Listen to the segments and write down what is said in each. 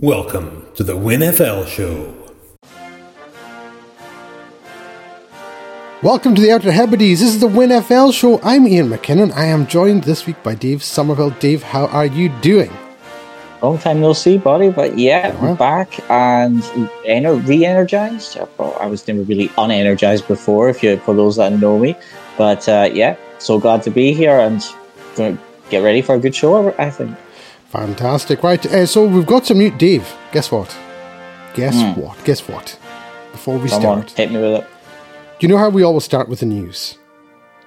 Welcome to the WinFL Show. Welcome to the Outer Hebrides. This is the WinFL show. I'm Iain McKinnon. I am joined this week by Dave Somerville. Dave, how are you doing? Long time no see, buddy. But yeah, Uh-huh. I'm back and ener- re-energized. I was never really unenergized before, if you for those that know me. But uh, yeah, so glad to be here and going to get ready for a good show. I think. Fantastic. Right, uh, so we've got some new. Dave, guess what? Guess what? Guess what? Before we. Come on, start, hit me with it. do you know how we always start with the news?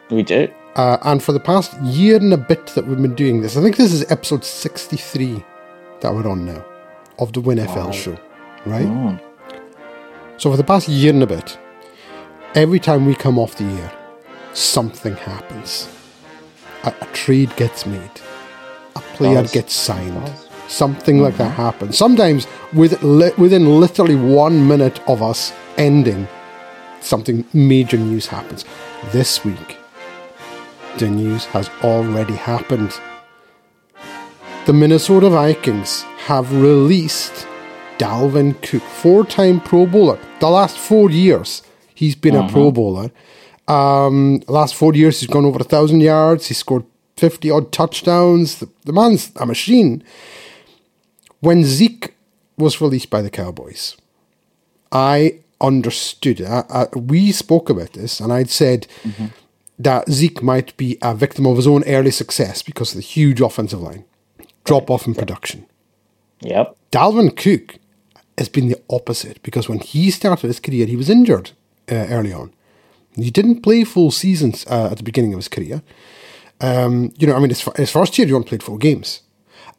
We do. Uh, and for the past year and a bit that we've been doing this, I think this is episode 63 that we're on now of the WinFL show, right? Hmm. So for the past year and a bit, every time we come off the air, something happens. A, a trade gets made, player Does. gets signed, something like that happens. Sometimes with li- within literally one minute of us ending, something major news happens. This week, the news has already happened. The Minnesota Vikings have released Dalvin Cook, four time Pro Bowler. The last four years, he's been a Pro Bowler. Um, last four years, he's gone over a thousand yards. He scored 50 odd touchdowns. The, the man's a machine. When Zeke was released by the Cowboys, I understood. I, I, we spoke about this, and I'd said that Zeke might be a victim of his own early success because of the huge offensive line drop off in production. Yep. Dalvin Cook has been the opposite because when he started his career, he was injured uh, early on. He didn't play full seasons uh, at the beginning of his career. Um, you know, I mean, his, his first year, he only played four games.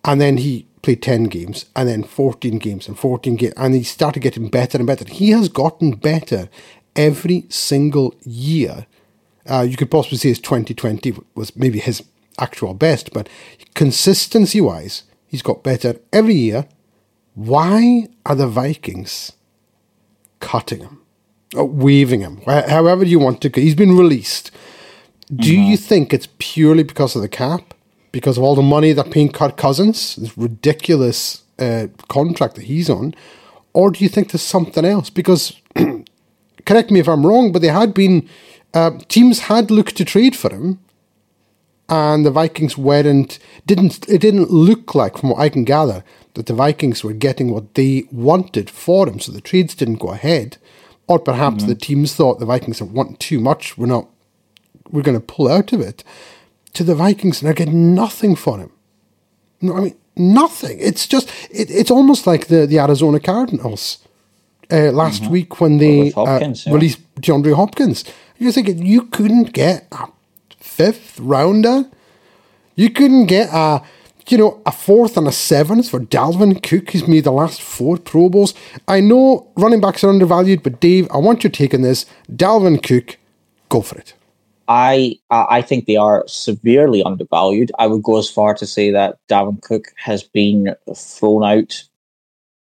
And then he played 10 games, and then 14 games, and 14 games. And he started getting better and better. He has gotten better every single year. Uh, you could possibly say his 2020 was maybe his actual best, but consistency wise, he's got better every year. Why are the Vikings cutting him? Or waving him? However you want to. He's been released. Do you think it's purely because of the cap? Because of all the money they're paying Kirk Cousins, this ridiculous uh, contract that he's on? Or do you think there's something else? Because, correct me if I'm wrong, but they had been, uh, teams had looked to trade for him, and the Vikings weren't, didn't, it didn't look like, from what I can gather, that the Vikings were getting what they wanted for him, so the trades didn't go ahead. Or perhaps the teams thought the Vikings want too much, we're not we're going to pull out of it to the Vikings and they're getting nothing for him. No, I mean nothing. It's just it, it's almost like the the Arizona Cardinals uh, last week when they With Hopkins, uh, yeah. released DeAndre Hopkins. You're thinking you couldn't get a fifth rounder. You couldn't get a you know a fourth and a seventh for Dalvin Cook. He's made the last four Pro Bowls. I know running backs are undervalued, but Dave, I want your take on this. Dalvin Cook, go for it. I I think they are severely undervalued. I would go as far to say that Dalvin Cook has been thrown out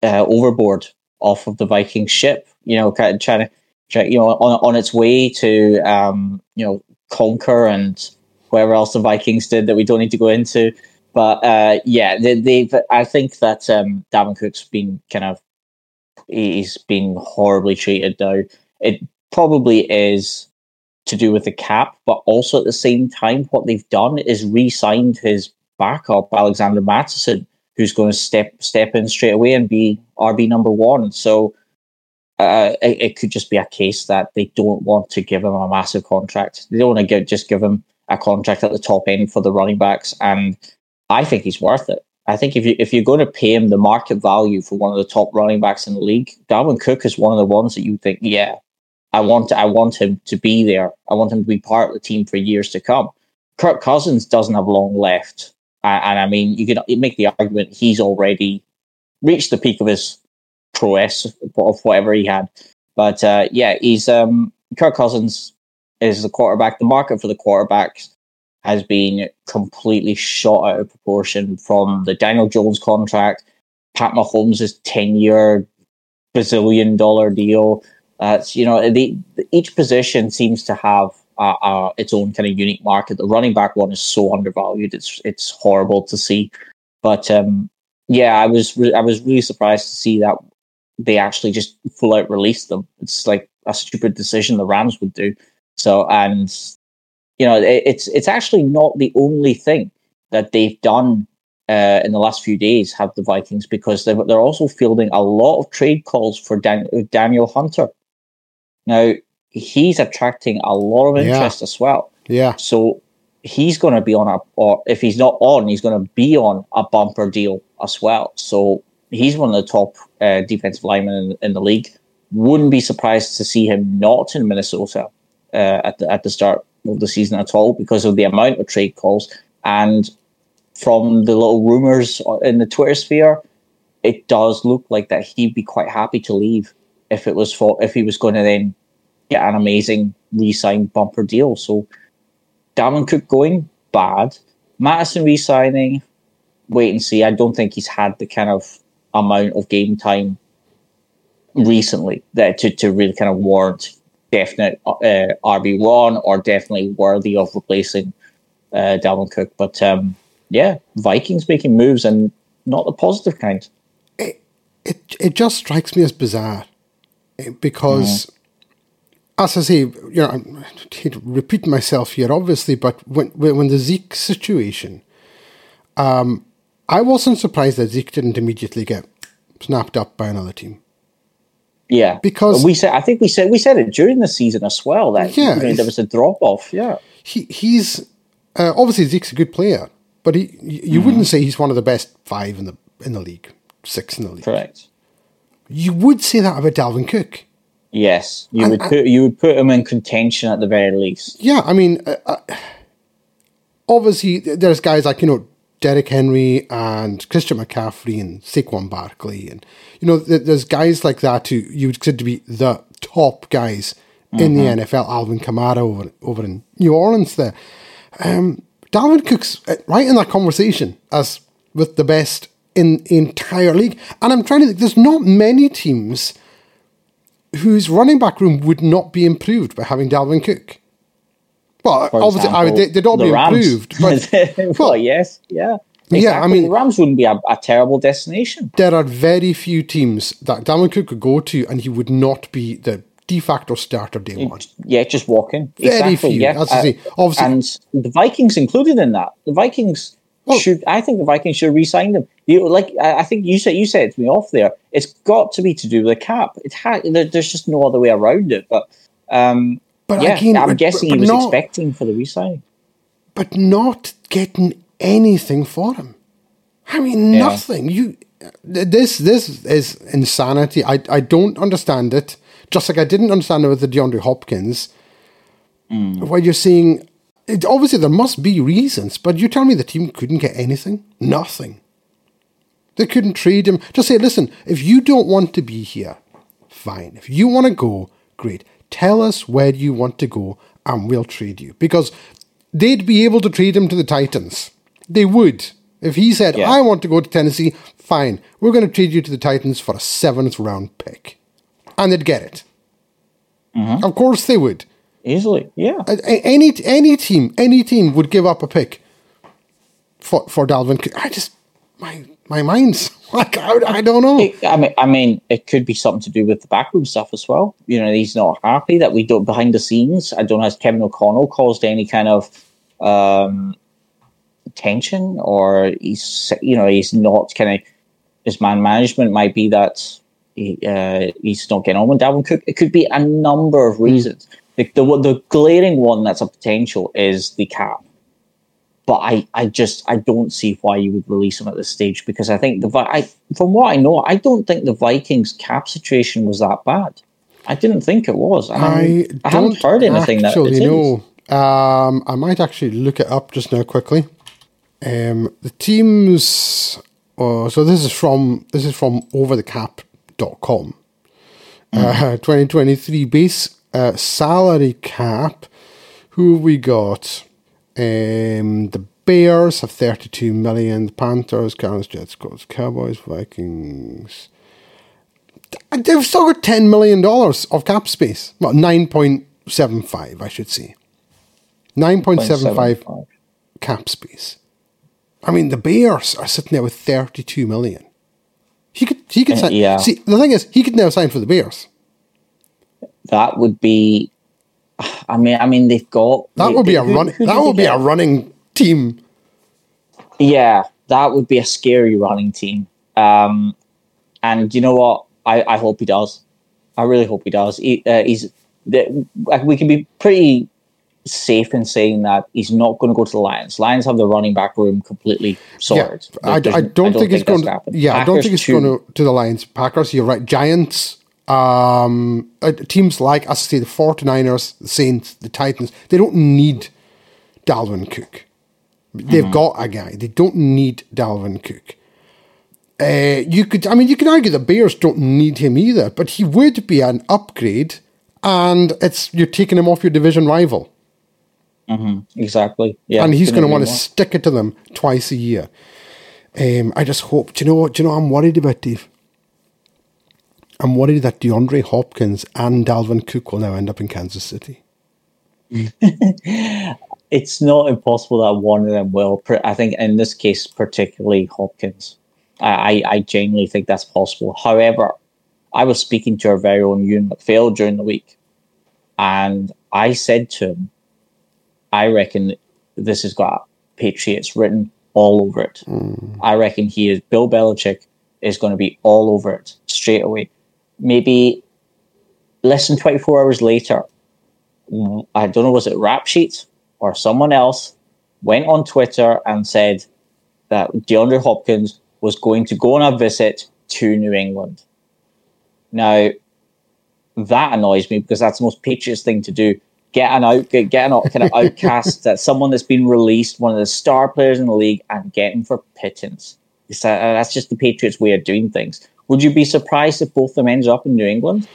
uh, overboard off of the Viking ship. You know, trying to, you know, on on its way to um, you know conquer and whatever else the Vikings did that we don't need to go into. But uh, yeah, they, they've. I think that um, Dalvin Cook's been kind of he's been horribly treated now. It probably is to do with the cap, but also at the same time, what they've done is re-signed his backup, Alexander Mattison, who's going to step step in straight away and be RB number one. So uh, it, it could just be a case that they don't want to give him a massive contract. They don't want to give, just give him a contract at the top end for the running backs, and I think he's worth it. I think if you if you're going to pay him the market value for one of the top running backs in the league, Dalvin Cook is one of the ones that you think, yeah, I want I want him to be there. I want him to be part of the team for years to come. Kirk Cousins doesn't have long left, and, and I mean, you can make the argument he's already reached the peak of his prowess of whatever he had. But uh, yeah, he's um, Kirk Cousins is the quarterback. The market for the quarterbacks has been completely shot out of proportion from the Daniel Jones contract, Pat Mahomes' ten year bazillion dollar deal. That's you know each position seems to have uh, uh, its own kind of unique market. The running back one is so undervalued; it's it's horrible to see. But um, yeah, I was re- I was really surprised to see that they actually just full out released them. It's like a stupid decision the Rams would do. So and you know it, it's it's actually not the only thing that they've done uh, in the last few days have the Vikings because they're, they're also fielding a lot of trade calls for Dan- Danielle Hunter. Now he's attracting a lot of interest Yeah. as well. Yeah. So he's going to be on a, or if he's not on, he's going to be on a bumper deal as well. So he's one of the top uh, defensive linemen in, in the league. Wouldn't be surprised to see him not in Minnesota uh, at the at the start of the season at all because of the amount of trade calls and from the little rumors in the Twitter sphere, it does look like that he'd be quite happy to leave if it was for if he was going to then get an amazing re-signed bumper deal. So Dalvin Cook going bad, Mattison re-signing, wait and see. I don't think he's had the kind of amount of game time recently that to, to really kind of warrant definite uh, RB one or definitely worthy of replacing uh, Dalvin Cook. But um, yeah, Vikings making moves and not the positive kind. It, it it just strikes me as bizarre because, as I say, you know, I'm- I repeat myself here, obviously, but when when, the Zeke situation, um, I wasn't surprised that Zeke didn't immediately get snapped up by another team. Yeah, Because- we said I think we said we said it during the season as well that Yeah, you know, there was a drop off. Yeah, He he's uh, obviously Zeke's a good player, but he you you wouldn't say he's one of the best five in the in the league, six in the league. correct. You would say that about Dalvin Cook. Yes, you And would put you would put him in contention at the very least. Yeah, I mean, uh, uh, obviously there's guys like you know Derrick Henry and Christian McCaffrey and Saquon Barkley, and you know there's guys like that who you would consider to be the top guys in the NFL. Alvin Kamara over over in New Orleans there. Um, Dalvin Cook's uh, right in that conversation as with the best in the entire league, and I'm trying to think. There's not many teams whose running back room would not be improved by having Dalvin Cook. Well, For obviously, I mean, they, they'd all the be Rams. improved, but well, yes, yeah, Yeah, I mean- the Rams wouldn't be a, a terrible destination. there are very few teams that Dalvin Cook could go to, and he would not be the de facto starter day one. Yeah, just walking. Very exactly. few, Yeah, uh, say. Obviously- and the Vikings included in that. The Vikings Well- should. I think the Vikings should re-sign them. You like. I think you said you said it to me off there. It's got to be to do with the cap. It ha- there, There's just no other way around it. But um, But yeah, again, I'm but- guessing but he was not- expecting for the re-signing. but not getting anything for him. I mean, Yeah. nothing. You this this is insanity. I I don't understand it. Just like I didn't understand it with the DeAndre Hopkins. Where you're saying, it, obviously there must be reasons, but you tell me the team couldn't get anything, nothing. They couldn't trade him. Just say, listen, if you don't want to be here, fine. If you want to go, great. Tell us where you want to go, and we'll trade you because they'd be able to trade him to the Titans. They would. If he said, Yeah. I want to go to Tennessee, fine. We're going to trade you to the Titans for a seventh round pick. And they'd get it. Mm-hmm. Of course they would. Easily, yeah. Any any team, any team would give up a pick for for Dalvin. Cook. I just my my mind's like I, I don't know. It- I mean, I mean, it could be something to do with the backroom stuff as well. You know, he's not happy that we don't behind the scenes. I don't know has Kevin O'Connell caused any kind of um, tension, or he's you know he's not kind of his man management might be that he, uh, he's not getting on with Dalvin Cook. It could be a number of reasons. The, the the glaring one that's a potential is the cap but I, I just I don't see why you would release him at this stage because I think the I, from what I know I don't think the Vikings cap situation was that bad. I didn't think it was. I'm- I I haven't heard anything actually that know. Um, I might actually look it up just now quickly. Um, the teams. Oh, so this is from this is from overthecap.com. Uh, 2023 base uh, salary cap. Who have we got? Um, the Bears have 32 million. The Panthers, Cardinals, Jets, Colts, Cowboys, Vikings. They've still got $10 million of cap space. Well, 9.75, I should say. 9.75 cap space. I mean, the Bears are sitting there with 32 million. He could, he could Uh, sign. yeah. See, the thing is, he could now sign for the Bears. That would be. I mean, I mean, they've got That would be a who- run. who That would be get? a running team. Yeah, that would be a scary running team. Um, and you know what? I, I hope he does. I really hope he does. He, uh, he's the, like we can be pretty safe in saying that he's not going to go to the Lions. Lions have the running back room completely sorted. Yeah, I, There's- I don't think he's that's going. gonna happen. yeah, I don't think too. going to, to the Lions. Packers, you're right. Giants, um, uh, teams like, as I say, the 49ers, the Saints, the Titans, they don't need Dalvin Cook. They've Mm-hmm. got a guy. They don't need Dalvin Cook. Uh, you could, I mean, you could argue the Bears don't need him either, but he would be an upgrade, and it's you're taking him off your division rival. Exactly. Yeah, and he's going to want to stick it to them twice a year. Um, I just hope. Do you know what? Do you know what I'm worried about, Dave? I'm worried that DeAndre Hopkins and Dalvin Cook will now end up in Kansas City. it's not impossible that one of them will. I think in this case, particularly Hopkins, I, I, genuinely think that's possible. However, I was speaking to our very own Euan MacPhail during the week, and I said to him, I reckon this has got Patriots written all over it. Mm. I reckon he is Bill Belichick is going to be all over it straight away. Maybe less than 24 hours later, I don't know, was it RapSheet or someone else went on Twitter and said that DeAndre Hopkins was going to go on a visit to New England. Now, that annoys me because that's the most Patriots thing to do. Get an out, get, get an out- kind of outcast that someone that's been released, one of the star players in the league, and get him for pittance. It's uh, that's just the Patriots' way of doing things. Would you be surprised if both of them ended up in New England?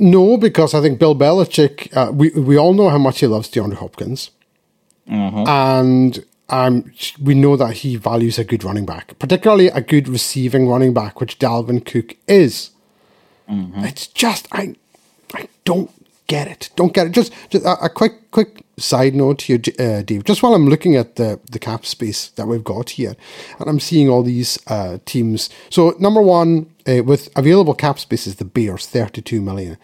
No, because I think Bill Belichick. Uh, we we all know how much he loves DeAndre Hopkins, and um, we know that he values a good running back, particularly a good receiving running back, which Dalvin Cook is. It's just I, I don't get it. Don't get it. Just, just a, a quick, quick side note here, uh, Dave. Just while I'm looking at the the cap space that we've got here, and I'm seeing all these uh, teams. So number one uh, with available cap space is the Bears, 32 million.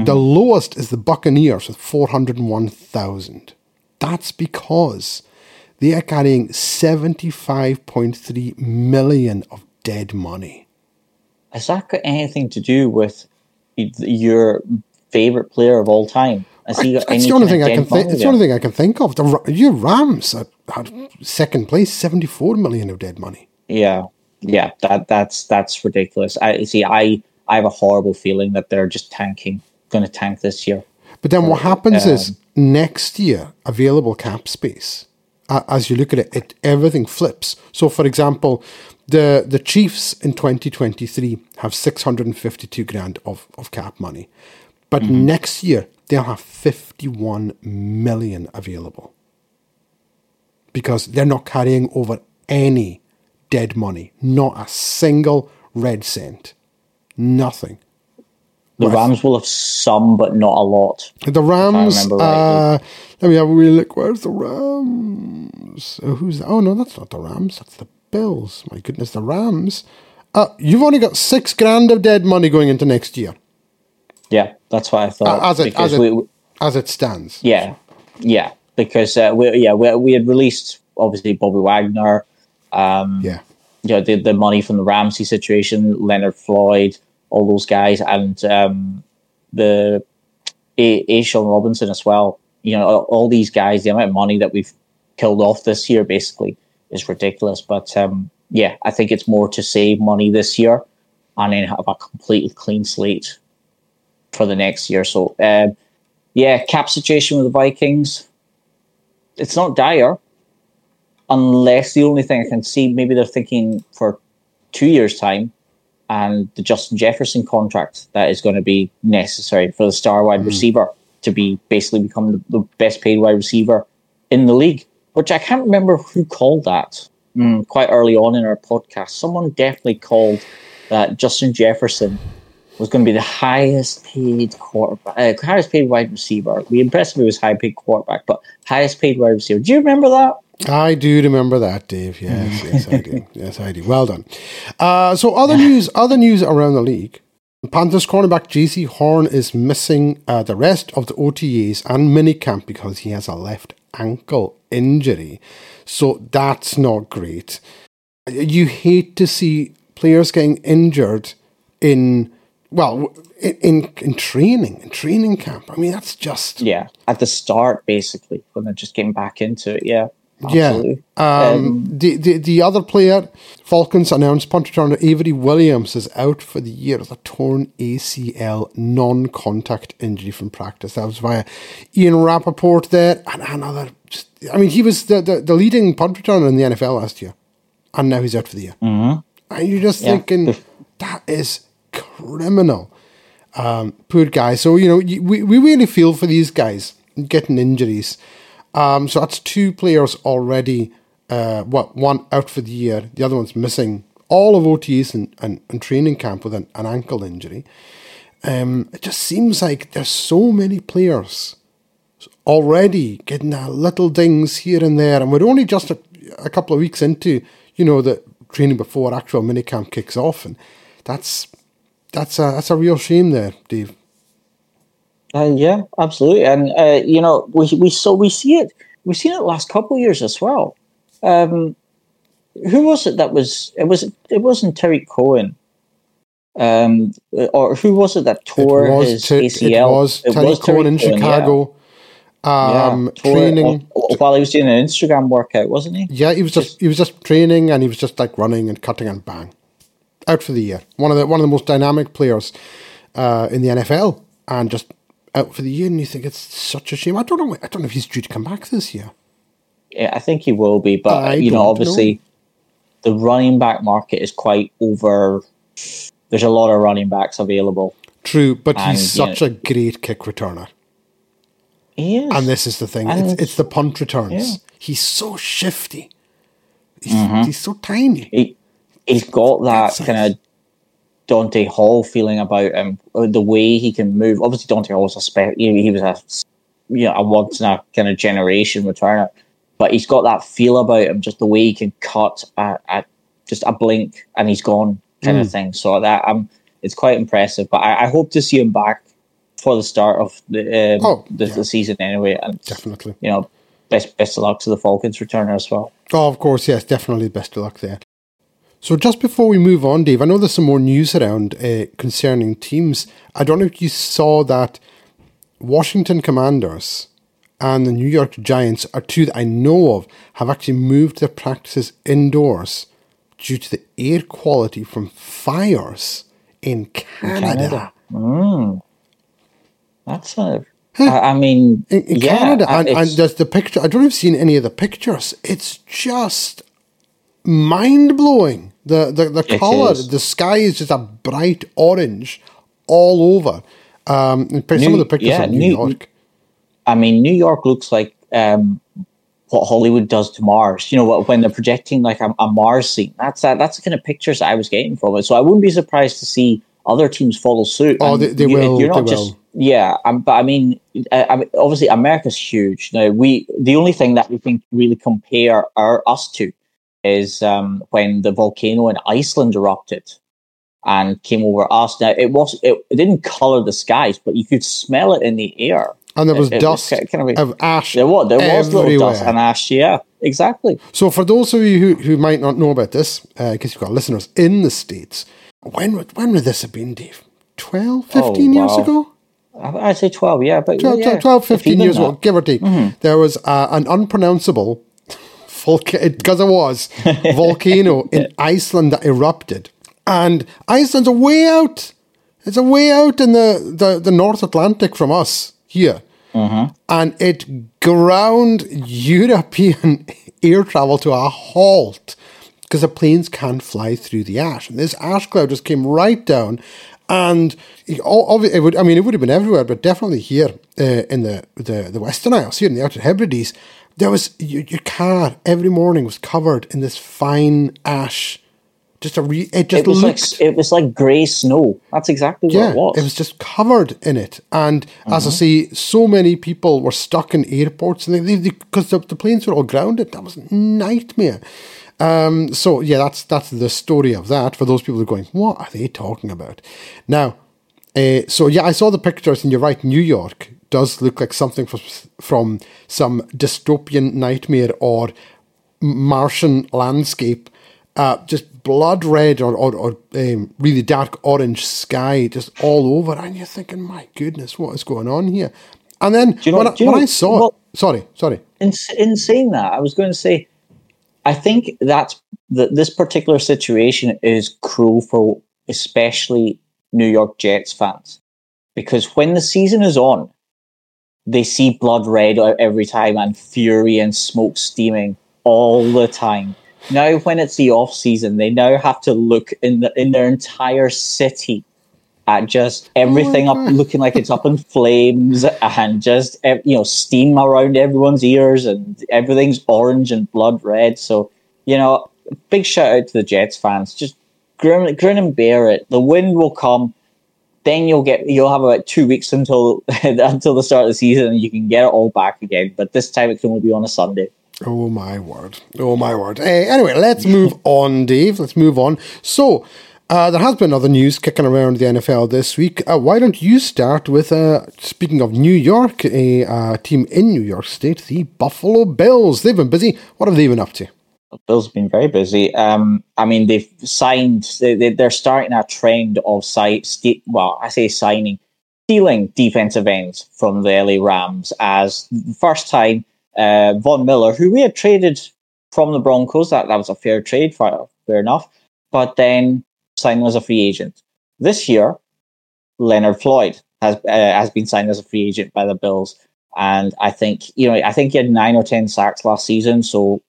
The lowest is the Buccaneers with 401,000. That's because they are carrying 75.3 million of dead money. Has that got anything to do with your favorite player of all time? Has he got It's the only thing I can think. It's the only thing I can think of. The your Rams had second place, seventy-four million of dead money. Yeah, yeah, that that's that's ridiculous. I see. I I have a horrible feeling that they're just tanking, going to tank this year. But then what happens Um, is next year available cap space. Uh, as you look at it, it everything flips. So, for example, the the Chiefs in twenty twenty three have six hundred and fifty two grand of of cap money, but Mm-hmm. next year they'll have fifty one million available because they're not carrying over any dead money, not a single red cent, nothing. The. Rams will have some, but not a lot. The Rams. Uh, let me have a wee look. Where's the Rams? Uh, who's? Oh no, that's not the Rams. That's the Bills. My goodness, the Rams. Uh, you've only got six grand of dead money going into next year, Yeah, that's what I thought. uh, as it as it we, as it stands. yeah, yeah, because uh, we yeah we, we had released obviously Bobby Wagner, um, Yeah, you know, the, the money from the Ramsey situation, Leonard Floyd, all those guys, and um, the A. A'Shawn Robinson as well. You know, all, all these guys, the amount of money that we've killed off this year basically is ridiculous. But um, yeah, I think it's more to save money this year and then have a completely clean slate for the next year. So um, yeah, cap situation with the Vikings. It's not dire unless the only thing I can see, maybe they're thinking for two years' time, and the Justin Jefferson contract that is going to be necessary for the star wide receiver to be basically become the, the best paid wide receiver in the league. Which I can't remember who called that mm, quite early on in our podcast. Someone definitely called that Justin Jefferson was going to be the highest paid quarterback, uh, highest paid wide receiver. We impressed he was high paid quarterback, but highest paid wide receiver. Do you remember that? I do remember that, Dave. Yes, yes, I do. Yes, I do. Well done. Uh, so, other news, other news around the league. Panthers cornerback Jaycee Horn is missing uh, the rest of the OTAs and minicamp because he has a left ankle injury. So that's not great. You hate to see players getting injured in well in in, in training in training camp. I mean that's just Yeah, at the start, basically, when they're just getting back into it. Yeah, yeah. absolutely. Um, the, the the other player, Falcons announced punt returner Avery Williams is out for the year with a torn ACL non-contact injury from practice. That was via Ian Rapoport there, and another. Just, I mean, he was the, the, the leading punt returner in the NFL last year, and now he's out for the year. Mm-hmm. And you're just Yeah. thinking that is criminal. Um, poor guy. So you know, we we really feel for these guys getting injuries. Um, so that's two players already. Uh, what one out for the year, the other one's missing all of OTs and, and, and training camp with an, an ankle injury. Um, it just seems like there's so many players already getting uh, little dings here and there, and we're only just a, a couple of weeks into you know the training before actual minicamp kicks off, and that's that's a that's a real shame there, Dave. Uh, yeah, absolutely, and uh, you know we we so we see it we've seen it the last couple of years as well. Um, who was it that was it was it wasn't Tarik Cohen, um, or who was it that tore it was his Ter- ACL? It was Tarik Cohen in Cohen, yeah. Chicago. Um, Yeah, tore it training. while- while he was doing an Instagram workout, wasn't he? Yeah, he was just he was just training and he was just like running and cutting and bang, out for the year. One of the one of the most dynamic players uh, in the NFL, and just out for the year. And you think it's such a shame. I don't know. I don't know if he's due to come back this year. Yeah, I think he will be, but I you know, obviously, the running back market is quite over. There's a lot of running backs available. True, but And, he's such a great kick returner. He is. And this is the thing. And- It's, it's the punt returns. Yeah. He's so shifty. He's, he's so tiny. he, he's got that kind of Dante Hall feeling about him. uh, The way he can move. Obviously, Dante Hall's a spe- he, he was a you know a once in a kind of generation returner, but he's got that feel about him. Just the way he can cut at, at just a blink and he's gone kind Mm. of thing. So that um, it's quite impressive. But I, I hope to see him back for the start of the um, Oh, the, yeah. the season anyway. And Definitely. you know, best best of luck to the Falcons returner as well. Oh, of course, yes, definitely. Best of luck there. So, just before we move on, Dave, I know there's some more news around uh, concerning teams. I don't know if you saw that Washington Commanders and the New York Giants are two that I know of have actually moved their practices indoors due to the air quality from fires in Canada. Canada. That's a. I, I mean, In, in yeah, Canada, and, and there's the picture. I don't you've seen any of the pictures. It's just mind blowing. The the, the It color, is. the sky is just a bright orange all over. Um, and some New- of the pictures yeah, of New New- York. I mean, New York looks like um, what Hollywood does to Mars. You know, when they're projecting like a, a Mars scene. That's that, that's the kind of pictures I was getting from it. So I wouldn't be surprised to see other teams follow suit. Oh, And they- they you- will, You're not they just will. yeah. Um, but I mean, I, I mean, obviously America's huge. Now we the only thing that we can really compare our us to is um, when the volcano in Iceland erupted and came over us. Now it was it, it didn't color the skies, but you could smell it in the air. And there was It- it was dust kind of of ash. There was there was little dust and ash. Yeah, exactly. So, for those of you who, who might not know about this, because you've got listeners in the States, when would, when would this have been, Dave? 12, 15 years wow. ago? I- I'd say twelve. Yeah, but 12, yeah, 12 15 years ago, give or take, there was uh, an unpronounceable because it was, volcano in Iceland that erupted. And Iceland's a way out. It's a way out in the, the, the North Atlantic from us here. And it ground European air travel to a halt because the planes can't fly through the ash. And this ash cloud just came right down. And it, it would, I mean, it would have been everywhere, but definitely here uh, in the, the, the Western Isles, here in the Outer Hebrides, there was your, your car every morning was covered in this fine ash Just a re- it just It was looked. like it was like grey snow. That's exactly what it was. it was just covered in it, and as Mm-hmm. I say, so many people were stuck in airports, and they because the, the planes were all grounded. That was a nightmare. Um, so yeah, that's that's the story of that. For those people who are going, what are they talking about? Now, uh, so yeah, I saw the pictures, and you're right. New York does look like something from from some dystopian nightmare or Martian landscape. Uh, just blood red or, or, or um, really dark orange sky just all over, and you're thinking, my goodness, what is going on here? And then you know- when, I, when know- I saw well- it, sorry, sorry, in, in saying that, I was going to say, I think that the, this particular situation is cruel for especially New York Jets fans because when the season is on, they see blood red every time and fury and smoke steaming all the time. Now, when it's the off season, they now have to look in the, in their entire city at just everything up mm. looking like it's up in flames and just you know steam around everyone's ears and everything's orange and blood red. So you know, big shout out to the Jets fans. Just grin, grin and bear it. The wind will come. Then you'll get you'll have about two weeks until until the start of the season, and you can get it all back again. But this time it can only be on a Sunday. Oh my word. Oh my word. Uh, anyway, let's move on, Dave. Let's move on. So, uh, there has been other news kicking around the NFL this week. Uh, why don't you start with, uh, speaking of New York, a uh, team in New York State, the Buffalo Bills. They've been busy. What have they been up to? Bills have been very busy. Um, I mean, they've signed. They, they're starting a trend of si- well, I say signing, stealing defensive ends from the LA Rams as the first time. Uh, Von Miller, who we had traded from the Broncos, that, that was a fair trade, fair, fair enough. But then signed as a free agent. This year, Leonard Floyd has uh, has been signed as a free agent by the Bills, and I think you know I think he had nine or ten sacks last season, so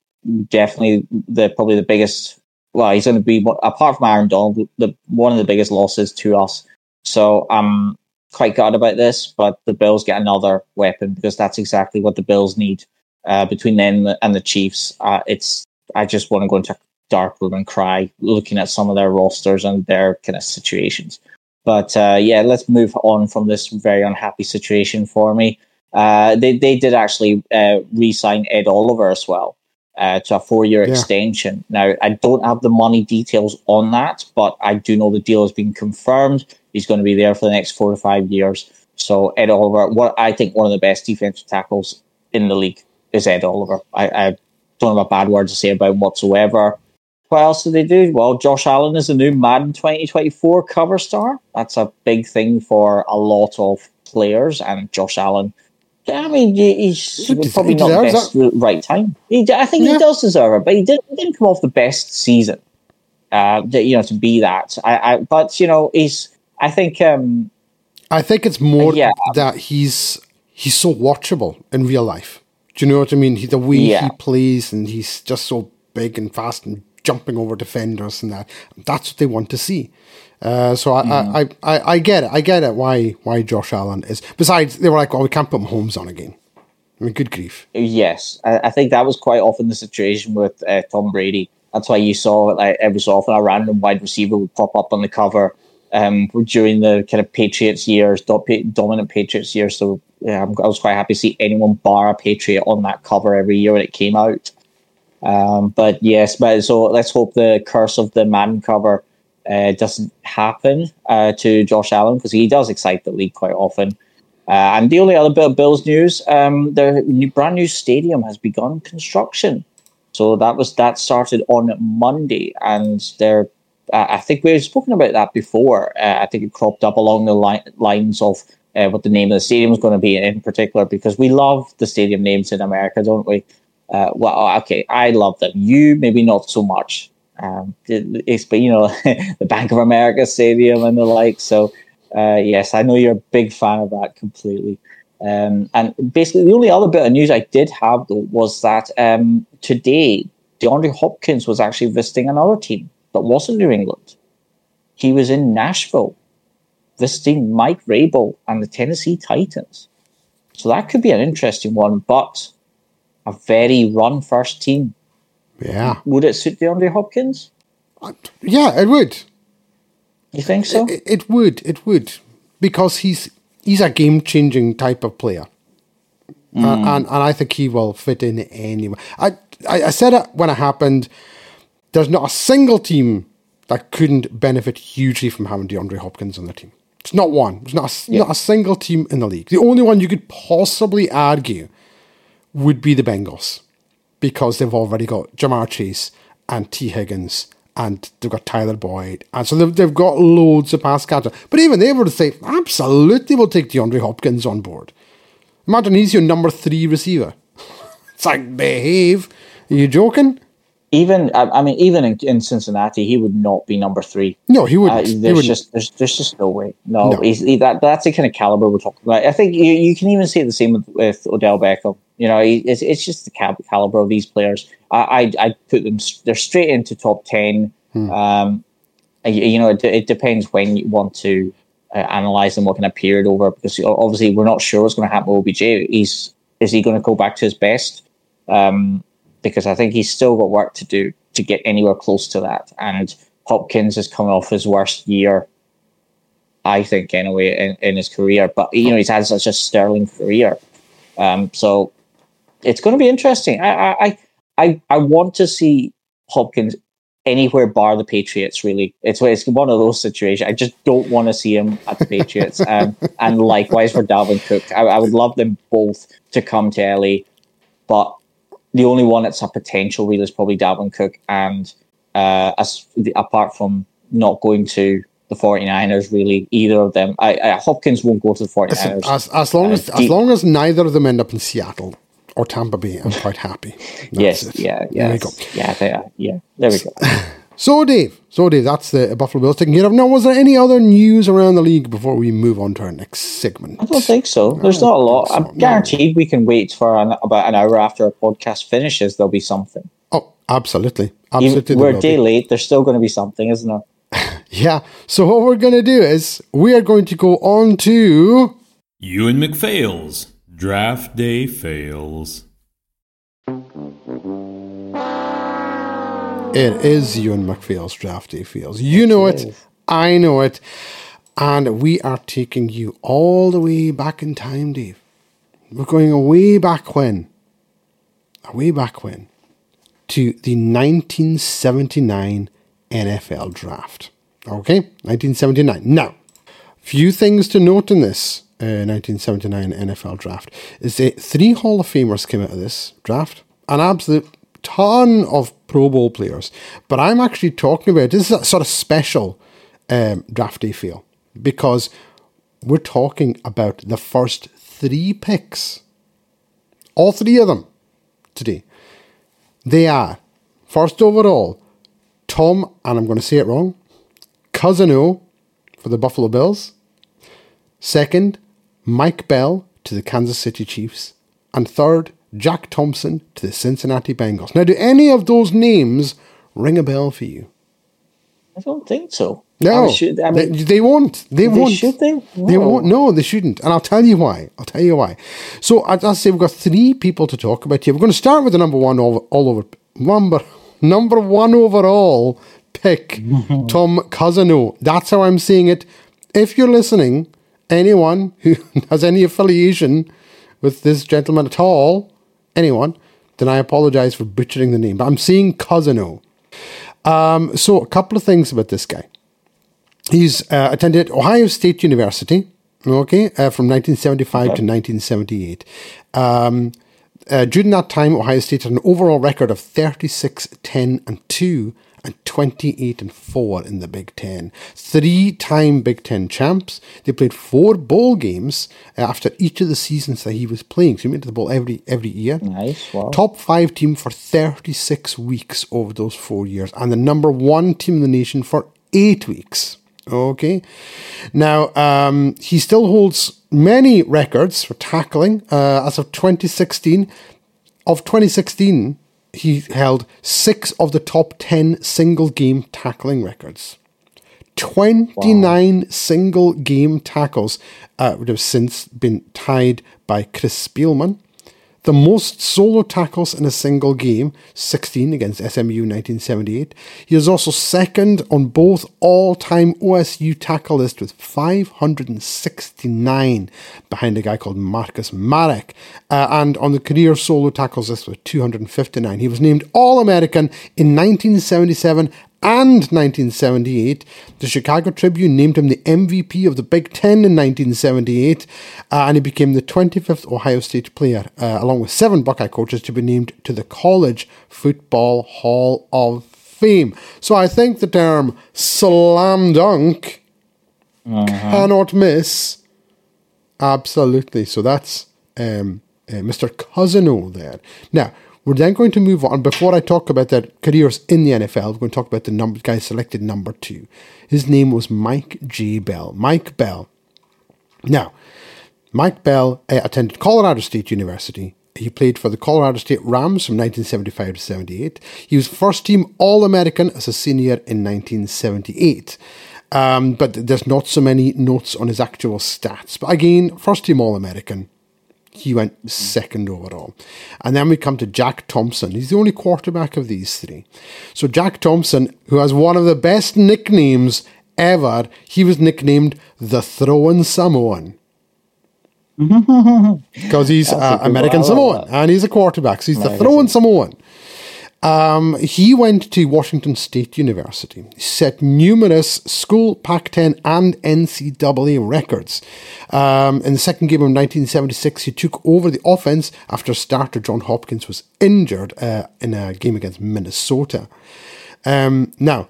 definitely the probably the biggest. Well, he's going to be apart from Aaron Donald, the one of the biggest losses to us. So I'm quite glad about this, but the Bills get another weapon because that's exactly what the Bills need. Uh, between them and the Chiefs, uh, it's I just want to go into a dark room and cry looking at some of their rosters and their kind of situations. But uh, yeah, let's move on from this very unhappy situation for me. Uh, they they did actually uh, re-sign Ed Oliver as well uh, to a four-year Yeah. extension. Now I don't have the money details on that, but I do know the deal has been confirmed. He's going to be there for the next four to five years. So Ed Oliver, what I think one of the best defensive tackles in the league is Ed Oliver. I, I don't have a bad word to say about him whatsoever. What else did they do? Well, Josh Allen is the new Madden 2024 cover star. That's a big thing for a lot of players, and Josh Allen. I mean, he- he's He des- probably not the best right time. He, I think Yeah. he does deserve it, but he didn't. He didn't come off the best season. Uh, that, you know, to be that. I, I, but you know, he's. I think. Um, I think it's more Yeah. that he's he's so watchable in real life. Do you know what I mean? He, the way Yeah. he plays, and he's just so big and fast and jumping over defenders and that. That's what they want to see. Uh, so I, I, I, I, I get it. I get it. Why why Josh Allen is. Besides, they were like, "Oh, we can't put Mahomes on again." I mean, good grief. Yes, I, I think that was quite often the situation with uh, Tom Brady. That's why you saw like every so often a random wide receiver would pop up on the cover um, during the kind of Patriots years, do- dominant Patriots years. So yeah, I'm, I was quite happy to see anyone bar a Patriot on that cover every year when it came out. Um, but yes, but so let's hope the curse of the man cover uh, doesn't happen uh, to Josh Allen because he does excite the league quite often. Uh, and the only other bit of Bills news, um, their new, brand new stadium has begun construction. So that was that started on Monday, and they're. Uh, I think we've spoken about that before. Uh, I think it cropped up along the li- lines of uh, what the name of the stadium is going to be in particular, because we love the stadium names in America, don't we? Well, okay, I love them. You maybe not so much. Um, you know the Bank of America Stadium and the like. So uh, yes, I know you're a big fan of that completely. Um, and basically, the only other bit of news I did have was that um, today DeAndre Hopkins was actually visiting another team that wasn't New England. He was in Nashville visiting Mike Vrabel and the Tennessee Titans. So that could be an interesting one, but a very run first team. Yeah. Would it suit DeAndre Hopkins? Yeah, it would. You think so? It, it would. It would because he's he's a game changing type of player, uh, and and I think he will fit in anyway. I, I I said it when it happened. There's not a single team that couldn't benefit hugely from having DeAndre Hopkins on their team. It's not one. It's not a, not a single team in the league. The only one you could possibly argue would be the Bengals because they've already got Ja'Marr Chase and Tee Higgins and they've got Tyler Boyd. And so they've, they've got loads of pass catchers. But even they would say, absolutely, we'll take DeAndre Hopkins on board. Imagine he's your number three receiver. it's like, behave. Are you joking? Even I, I mean, even in, in Cincinnati, he would not be number three. No, he Uh, wouldn't. he there's wouldn't. just there's there's just no way. No, No. He's, he, that that's the kind of caliber we're talking about. I think you, you can even say the same with, with Odell Beckham. You know, he, it's it's just the cal- caliber of these players. I I I put them they're straight into top ten. Hmm. Um, you, you know, it, it depends when you want to uh, analyze them, what kind of period over. Because obviously, we're not sure what's going to happen with OBJ. He's is he going to go back to his best? Um, because I think he's still got work to do to get anywhere close to that. And Hopkins has come off his worst year, I think, anyway, in, in his career. But you know, he's had such a sterling career. Um, so it's going to be interesting. I, I, I, I want to see Hopkins anywhere bar the Patriots. Really, it's it's one of those situations. I just don't want to see him at the Patriots, um, and likewise for Dalvin Cook. I, I would love them both to come to LA, but the only one that's a potential really is probably Dalvin Cook, and uh, as apart from not going to the 49ers, really either of them. I, I Hopkins won't go to the 49ers. Listen, as, as long Uh, as as long as neither of them end up in Seattle or Tampa Bay, I'm quite happy. That's yes, it. yeah, There yeah, we go. yeah, yeah. There we go. So, Dave, so Dave, that's the Buffalo Bills taking care of. Now, was there any other news around the league before we move on to our next segment? I don't think so. There's not a lot. so, I'm no. guaranteed we can wait for an, about an hour after our podcast finishes. There'll be something. Oh, absolutely, Even, absolutely. we're there a day be. late. There's still going to be something, isn't there? Yeah. So what we're going to do is we are going to go on to Euan MacPhail's Draft Day Fails. It is Euan MacPhail's draft day feels. You know it, I know it, and we are taking you all the way back in time, Dave. We're going way back when, way back when, to the 1979 NFL draft. Okay, 1979. Now, few things to note in this uh, 1979 NFL draft is that three Hall of Famers came out of this draft, an absolute ton of Pro Bowl players. But I'm actually talking about this is a sort of special um, feel because we're talking about the first three picks, all three of them today. They are first overall, Tom, and I'm going to say it wrong, Cousineau for the Buffalo Bills. Second, Mike Bell to the Kansas City Chiefs. And third, Jack Thompson to the Cincinnati Bengals. Now, do any of those names ring a bell for you? I don't think so. No, I, should, I mean, they, they won't. They, won't. should they? They No. won't. No, they shouldn't. And I'll tell you why. I'll tell you why. So as I say, we've got three people to talk about here. We're going to start with the number one all, all over number number one overall pick, Tom Cousineau. That's how I'm seeing it. If you're listening, anyone who has any affiliation with this gentleman at all, anyone, then I apologize for butchering the name. But I'm seeing Cousineau. Um, so a couple of things about this guy. He's uh, attended Ohio State University, okay, uh, from 1975 to 1978. Um, uh, during that time, Ohio State had an overall record of 36, 10, and 2, and 28 and 4 in the Big Ten. Three time Big Ten champs. They played four bowl games after each of the seasons that he was playing. So he went to the bowl every every year. Nice, wow. Top five team for 36 weeks over those four years, and the number one team in the nation for eight weeks. Okay. Now, um, he still holds many records for tackling. Uh, as of 2016, of 2016, he held six of the top 10 single game tackling records. 29 single game tackles, uh, which have since been tied by Chris Spielman. The most solo tackles in a single game, 16 against SMU 1978. He is also second on both all time OSU tackle lists with 569 behind a guy called Marcus Marek. Uh, and on the career solo tackles list with 259. He was named All American in 1977 and 1978. The Chicago Tribune named him the MVP of the Big Ten in 1978, uh, and he became the 25th Ohio State player, uh, along with seven Buckeye coaches, to be named to the College Football Hall of Fame. So I think the term slam dunk cannot miss. Absolutely. So that's um, uh, Mr. Cousineau there. Now, we're then going to move on. Before I talk about their careers in the NFL, we're going to talk about the number guy selected number two. His name was Mike G. Bell. Mike Bell. Now, Mike Bell uh, attended Colorado State University. He played for the Colorado State Rams from 1975 to 78. He was first team All American as a senior in 1978. Um, but there's not so many notes on his actual stats. But again, first team All American, he went second overall. And then we come to Jack Thompson. He's the only quarterback of these three. So Jack Thompson, who has one of the best nicknames ever, he was nicknamed the Throwing Samoan. Because he's a uh, American one. I love Samoan and he's a quarterback. So he's the Throwing Samoan. Um, he went to Washington State University. Set numerous school Pac-10 and NCAA records. Um, in the second game of 1976, he took over the offense after starter John Hopkins was injured uh, in a game against Minnesota. Um, now,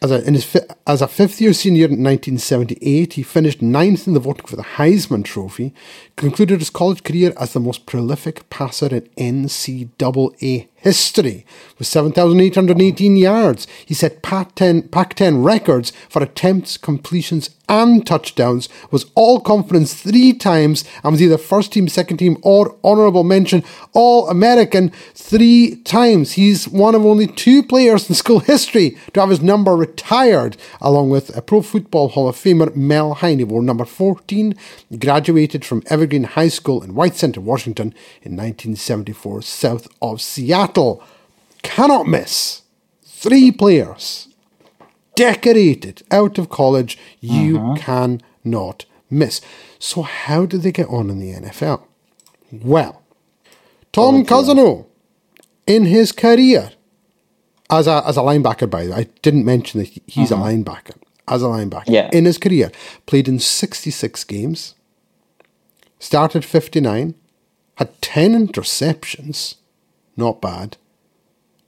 as a, his as a fifth year senior in 1978, he finished ninth in the voting for the Heisman Trophy, concluded his college career as the most prolific passer in NCAA history with 7,818 yards. He set Pac-10, Pac-10 records for attempts, completions, and touchdowns, was all conference three times, and was either first team, second team, or honourable mention All American three times. He's one of only two players in school history to have his number retired, along with a Pro Football Hall of Famer Mel Hein. He wore number 14, graduated from Evergreen High School in White Center, Washington in 1974, south of Seattle. Cannot miss. Three players decorated out of college, you cannot miss. So, how did they get on in the NFL? Well, Tom Cousineau, in his career, as a, as a linebacker, by the way, I didn't mention that he- he's a linebacker. As a linebacker, Yeah. in his career, played in 66 games, started 59, had 10 interceptions, not bad,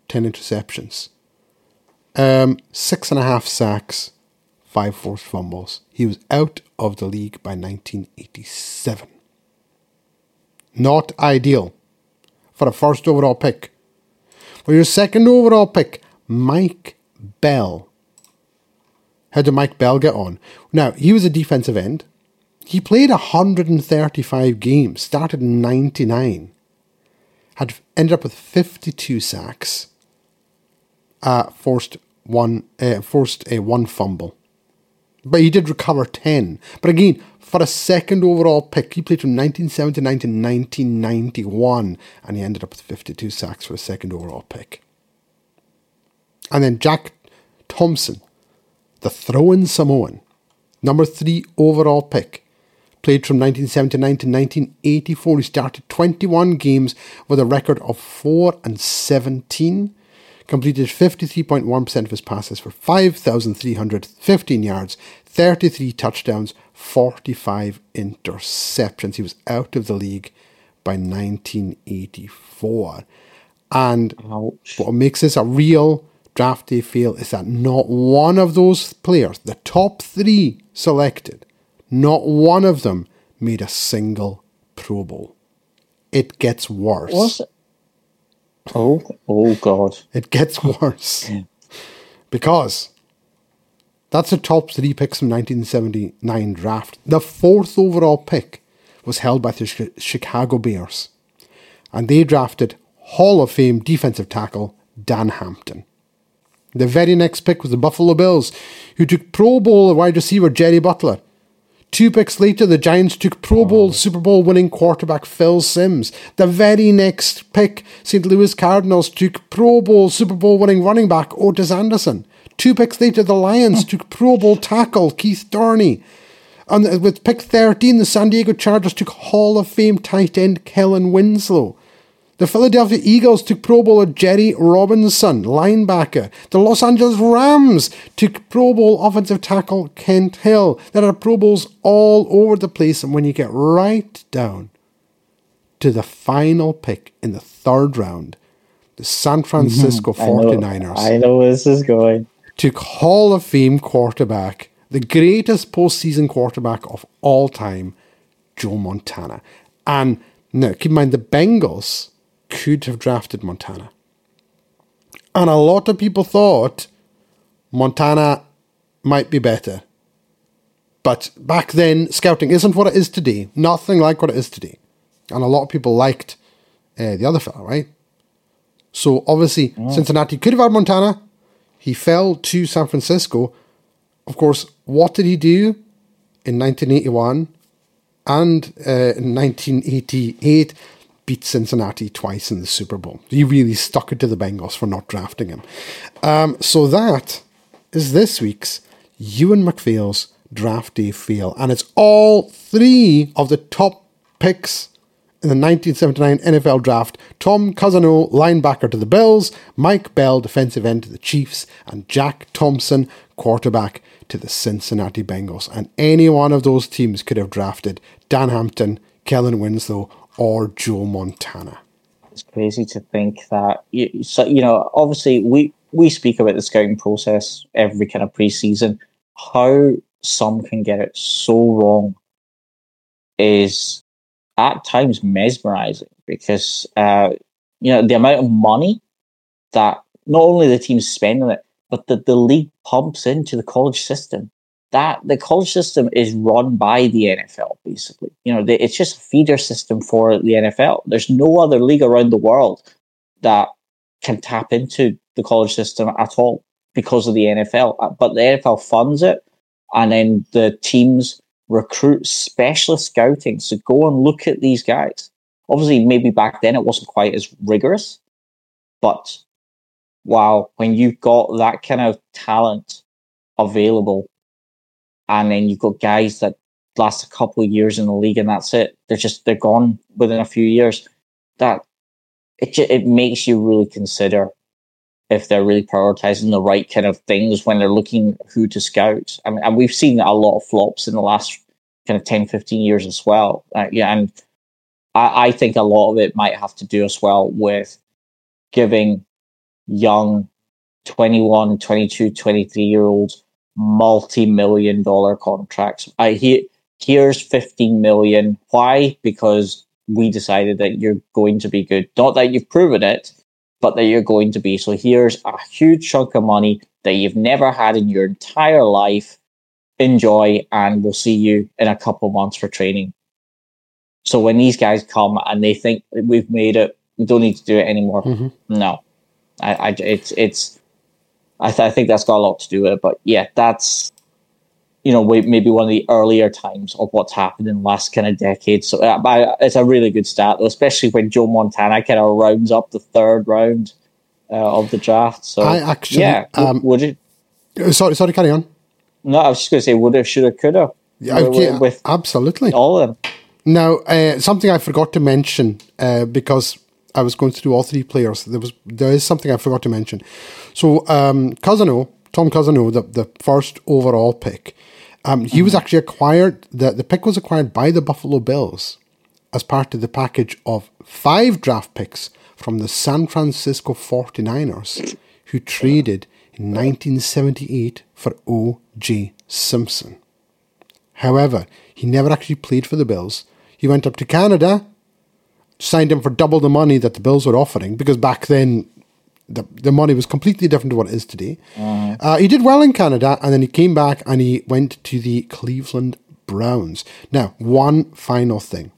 10 interceptions. Um, six and a half sacks, five forced fumbles. He was out of the league by 1987. Not ideal for a first overall pick. For your second overall pick, Mike Bell. How did Mike Bell get on? Now, he was a defensive end. He played 135 games, started in 99, had ended up with 52 sacks, uh, forced one, uh, forced a one fumble, but he did recover ten. But again, for a second overall pick, he played from 1979 to 1991, and he ended up with 52 sacks for a second overall pick. And then Jack Thompson, the throw-in Samoan, number three overall pick. Played from 1979 to 1984. He started 21 games with a record of 4 and 17. Completed 53.1% of his passes for 5,315 yards, 33 touchdowns, 45 interceptions. He was out of the league by 1984. And Ouch. what makes this a real draft day fail is that not one of those players, the top three selected, not one of them made a single Pro Bowl. It gets worse. It? Oh, oh God. It gets worse. Because that's the top three picks from 1979 draft. The fourth overall pick was held by the Chicago Bears. And they drafted Hall of Fame defensive tackle Dan Hampton. The very next pick was the Buffalo Bills, who took Pro Bowl wide receiver Jerry Butler. Two picks later, the Giants took Pro Bowl, oh. Super Bowl winning quarterback Phil Simms. The very next pick, St. Louis Cardinals took Pro Bowl, Super Bowl winning running back Ottis Anderson. Two picks later, the Lions took Pro Bowl tackle Keith Dorney. And with pick 13, the San Diego Chargers took Hall of Fame tight end Kellen Winslow. The Philadelphia Eagles took Pro Bowler Jerry Robinson, linebacker. The Los Angeles Rams took Pro Bowl offensive tackle Kent Hill. There are Pro Bowls all over the place, and when you get right down to the final pick in the third round, the San mhm. Francisco 49ers I know where this is going. took Hall of Fame quarterback, the greatest postseason quarterback of all time, Joe Montana. And now, keep in mind, the Bengals could have drafted Montana. And a lot of people thought Montana might be better. But back then, scouting isn't what it is today. Nothing like what it is today. And a lot of people liked uh, the other fellow, right? So obviously, Cincinnati could have had Montana. He fell to San Francisco. Of course, what did he do in 1981 and uh, in 1988? Beat Cincinnati twice in the Super Bowl. He really stuck it to the Bengals for not drafting him. Um, so that is this week's Euan MacPhail's draft day fail. And it's all three of the top picks in the 1979 NFL Draft, Tom Cousineau, linebacker to the Bills, Mike Bell, defensive end to the Chiefs, and Jack Thompson, quarterback to the Cincinnati Bengals. And any one of those teams could have drafted Dan Hampton, Kellen Winslow, or Joe Montana. It's crazy to think that you, so you know. Obviously, we we speak about the scouting process every kind of preseason. How some can get it so wrong is at times mesmerizing because uh, you know the amount of money that not only the teams spend on it, but that the league pumps into the college system. That the college system is run by the NFL, basically. You know, it's just a feeder system for the NFL. There's no other league around the world that can tap into the college system at all because of the NFL. Uh, But the NFL funds it, and then the teams recruit specialist scouting. So go and look at these guys. Obviously, maybe back then it wasn't quite as rigorous, but wow, when you've got that kind of talent available, and then you've got guys that last a couple of years in the league and that's it, they're just they're gone within a few years. That it ju- it makes you really consider if they're really prioritizing the right kind of things when they're looking who to scout. I mean, and we've seen a lot of flops in the last kind of 10, 15 years as well. Uh, yeah, and I, I think a lot of it might have to do as well with giving young 21, 22, 23 year olds multi-million dollar contracts. I hear here's 15 million. Why? Because we decided that you're going to be good. Not that you've proven it, but that you're going to be. So here's a huge chunk of money that you've never had in your entire life. Enjoy, and we'll see you in a couple months for training. So when these guys come and they think we've made it, we don't need to do it anymore. Mhm. No, I, I, it's, it's. I, th- I think that's got a lot to do with it. But yeah, that's you know maybe one of the earlier times of what's happened in the last kind of decade. So uh, it's a really good start, though, especially when Joe Montana kind of rounds up the third round uh, of the draft. So I actually, yeah, um, would it? Uh, Sorry, sorry, carry on. No, I was just going to say would have, should have, could have. Yeah, with, with absolutely. all of them. Now, uh, something I forgot to mention uh, because I was going to do all three players. There was there is something I forgot to mention. So, um, Cousineau, Tom Cousineau, the, the first overall pick, um, he was actually acquired. the The pick was acquired by the Buffalo Bills as part of the package of five draft picks from the San Francisco 49ers, who traded in 1978 for O.J. Simpson. However, he never actually played for the Bills. He went up to Canada, signed him for double the money that the Bills were offering, because back then the, the money was completely different to what it is today. Uh, he did well in Canada, and then he came back and he went to the Cleveland Browns. Now, one final thing.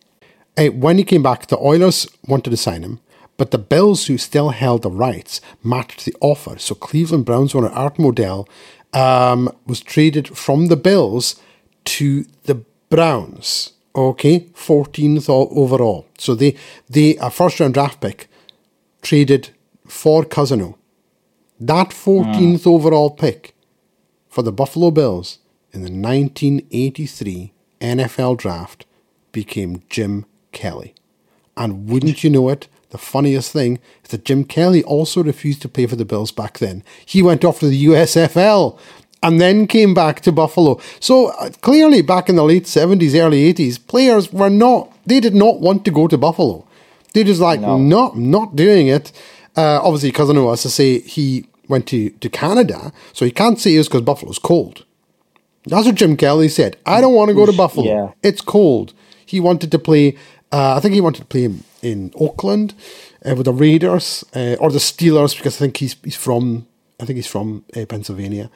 Uh, when he came back, the Oilers wanted to sign him, but the Bills, who still held the rights, matched the offer. So Cleveland Browns owner Art Modell um, was traded from the Bills to the Browns, okay, 14th overall. So they, they a first round draft pick, traded for Cousineau. That 14th hmm. overall pick for the Buffalo Bills in the 1983 NFL draft became Jim Kelly. And wouldn't you know it, the funniest thing is that Jim Kelly also refused to play for the Bills back then. He went off to the USFL and then came back to Buffalo. So uh, clearly, back in the late 70s, early 80s, players were not, they did not want to go to Buffalo. They just like, no, no not doing it. Uh, obviously, because I know, as I say, he went to, to Canada, so he can't say it's because Buffalo's cold. That's what Jim Kelly said. I don't want to go to Buffalo. Yeah. It's cold. He wanted to play, uh, I think he wanted to play in, in Oakland uh, with the Raiders uh, or the Steelers because I think he's, he's from, I think he's from uh, Pennsylvania.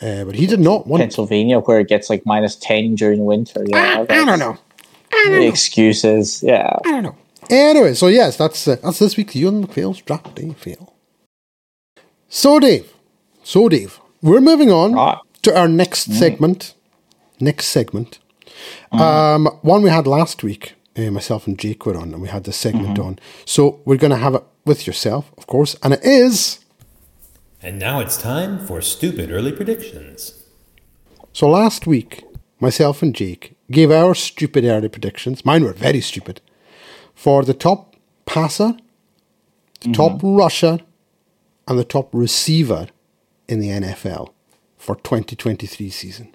Uh, but he did not want Pennsylvania, where it gets like minus 10 during winter. Yeah, I, I don't know. I don't the know. excuses. Yeah. I don't know. Anyway, so yes, that's uh, that's this week's Euan MacPhail's draft day fail. So Dave, so Dave, we're moving on to our next segment. Next segment, um, one we had last week. Uh, myself and Jake were on, and we had this segment on. So we're going to have it with yourself, of course, and it is. And now it's time for stupid early predictions. So last week, myself and Jake gave our stupid early predictions. Mine were very stupid for the top passer, the mm-hmm. top rusher, and the top receiver in the NFL for 2023 season.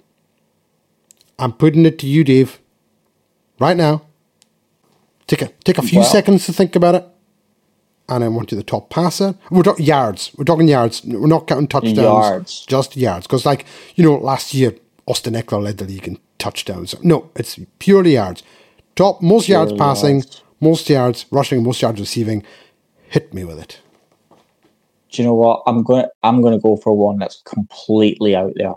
I'm putting it to you, Dave, right now. Take a take a few Well- seconds to think about it, and I want you the top passer. We're talking yards. We're talking yards. We're not counting touchdowns. Yards. Just yards, because like you know, last year Austin Ekeler led the league in touchdowns. No, it's purely yards. Top most yards passing, yards. most yards rushing, most yards receiving. Hit me with it. Do you know what? I'm going. to I'm going to go for one that's completely out there.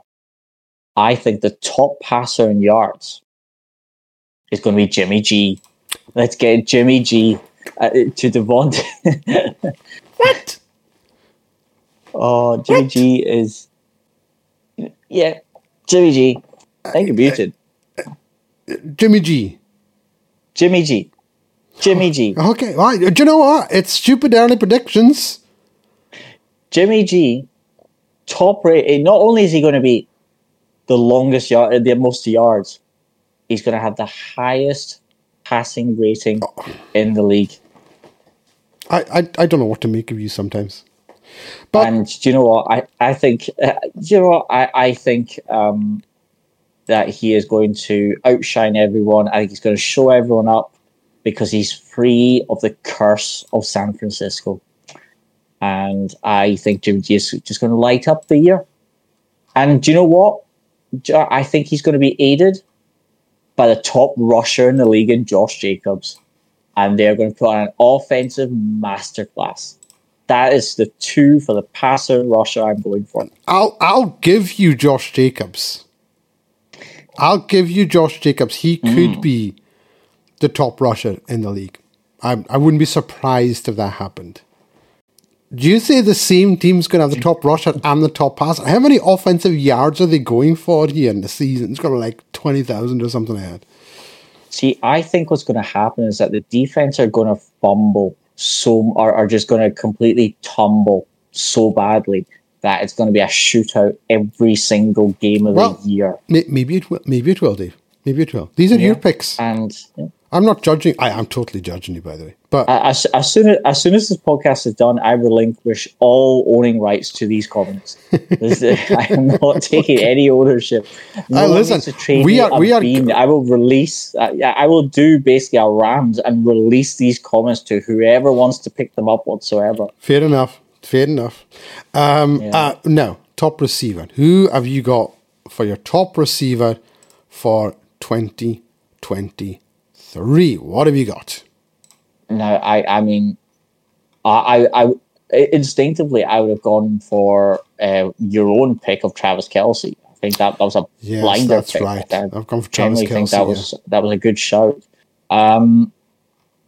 I think the top passer in yards is going to be Jimmy G. Let's get Jimmy G uh, to Davante. What? oh, Jimmy G is. Yeah, Jimmy G. I think you're muted. Jimmy G. Jimmy G. Jimmy G. Okay, all right. Do you know what? It's stupid early predictions. Jimmy G, top rate. Not only is he going to be the longest yard, the most yards, he's going to have the highest passing rating in the league. I, I, I don't know what to make of you sometimes. But and do you know what? I I think uh, do you know what? I I think um, that he is going to outshine everyone. I think he's going to show everyone up because he's free of the curse of San Francisco. And I think Jimmy G is just going to light up the year. And do you know what? I think he's going to be aided by the top rusher in the league in Josh Jacobs. And they're going to put on an offensive masterclass. That is the two for the passer rusher I'm going for. I'll I'll give you Josh Jacobs. I'll give you Josh Jacobs. He mm. could be the top rusher in the league. I I wouldn't be surprised if that happened. Do you say the same team's going to have the top rusher and the top passer? How many offensive yards are they going for here in the season? It's got like twenty thousand or something like that. See, I think what's going to happen is that the defense are going to fumble so, or are just going to completely tumble so badly that it's going to be a shootout every single game of Well, the year. May- Maybe it will. Maybe it will, Dave. Maybe it will. These are your picks. And yeah, I'm not judging. I am totally judging you, by the way. But as, as soon as as soon as this podcast is done, I relinquish all owning rights to these comments. I am not taking any ownership. No Uh, listen, we are- we are- bean. I will release. Uh, yeah, I will do basically a Rams and release these comments to whoever wants to pick them up whatsoever. Fair enough. Fair enough. Um, Yeah. uh, now, top receiver. Who have you got for your top receiver for 2023? What have you got? Now, I, I mean, I, I, I instinctively I would have gone for uh, your own pick of Travis Kelce. I think that, that was a Yes, blinder that's pick. right. I I've gone for Travis Kelce. I think that was that was a good shout. Um,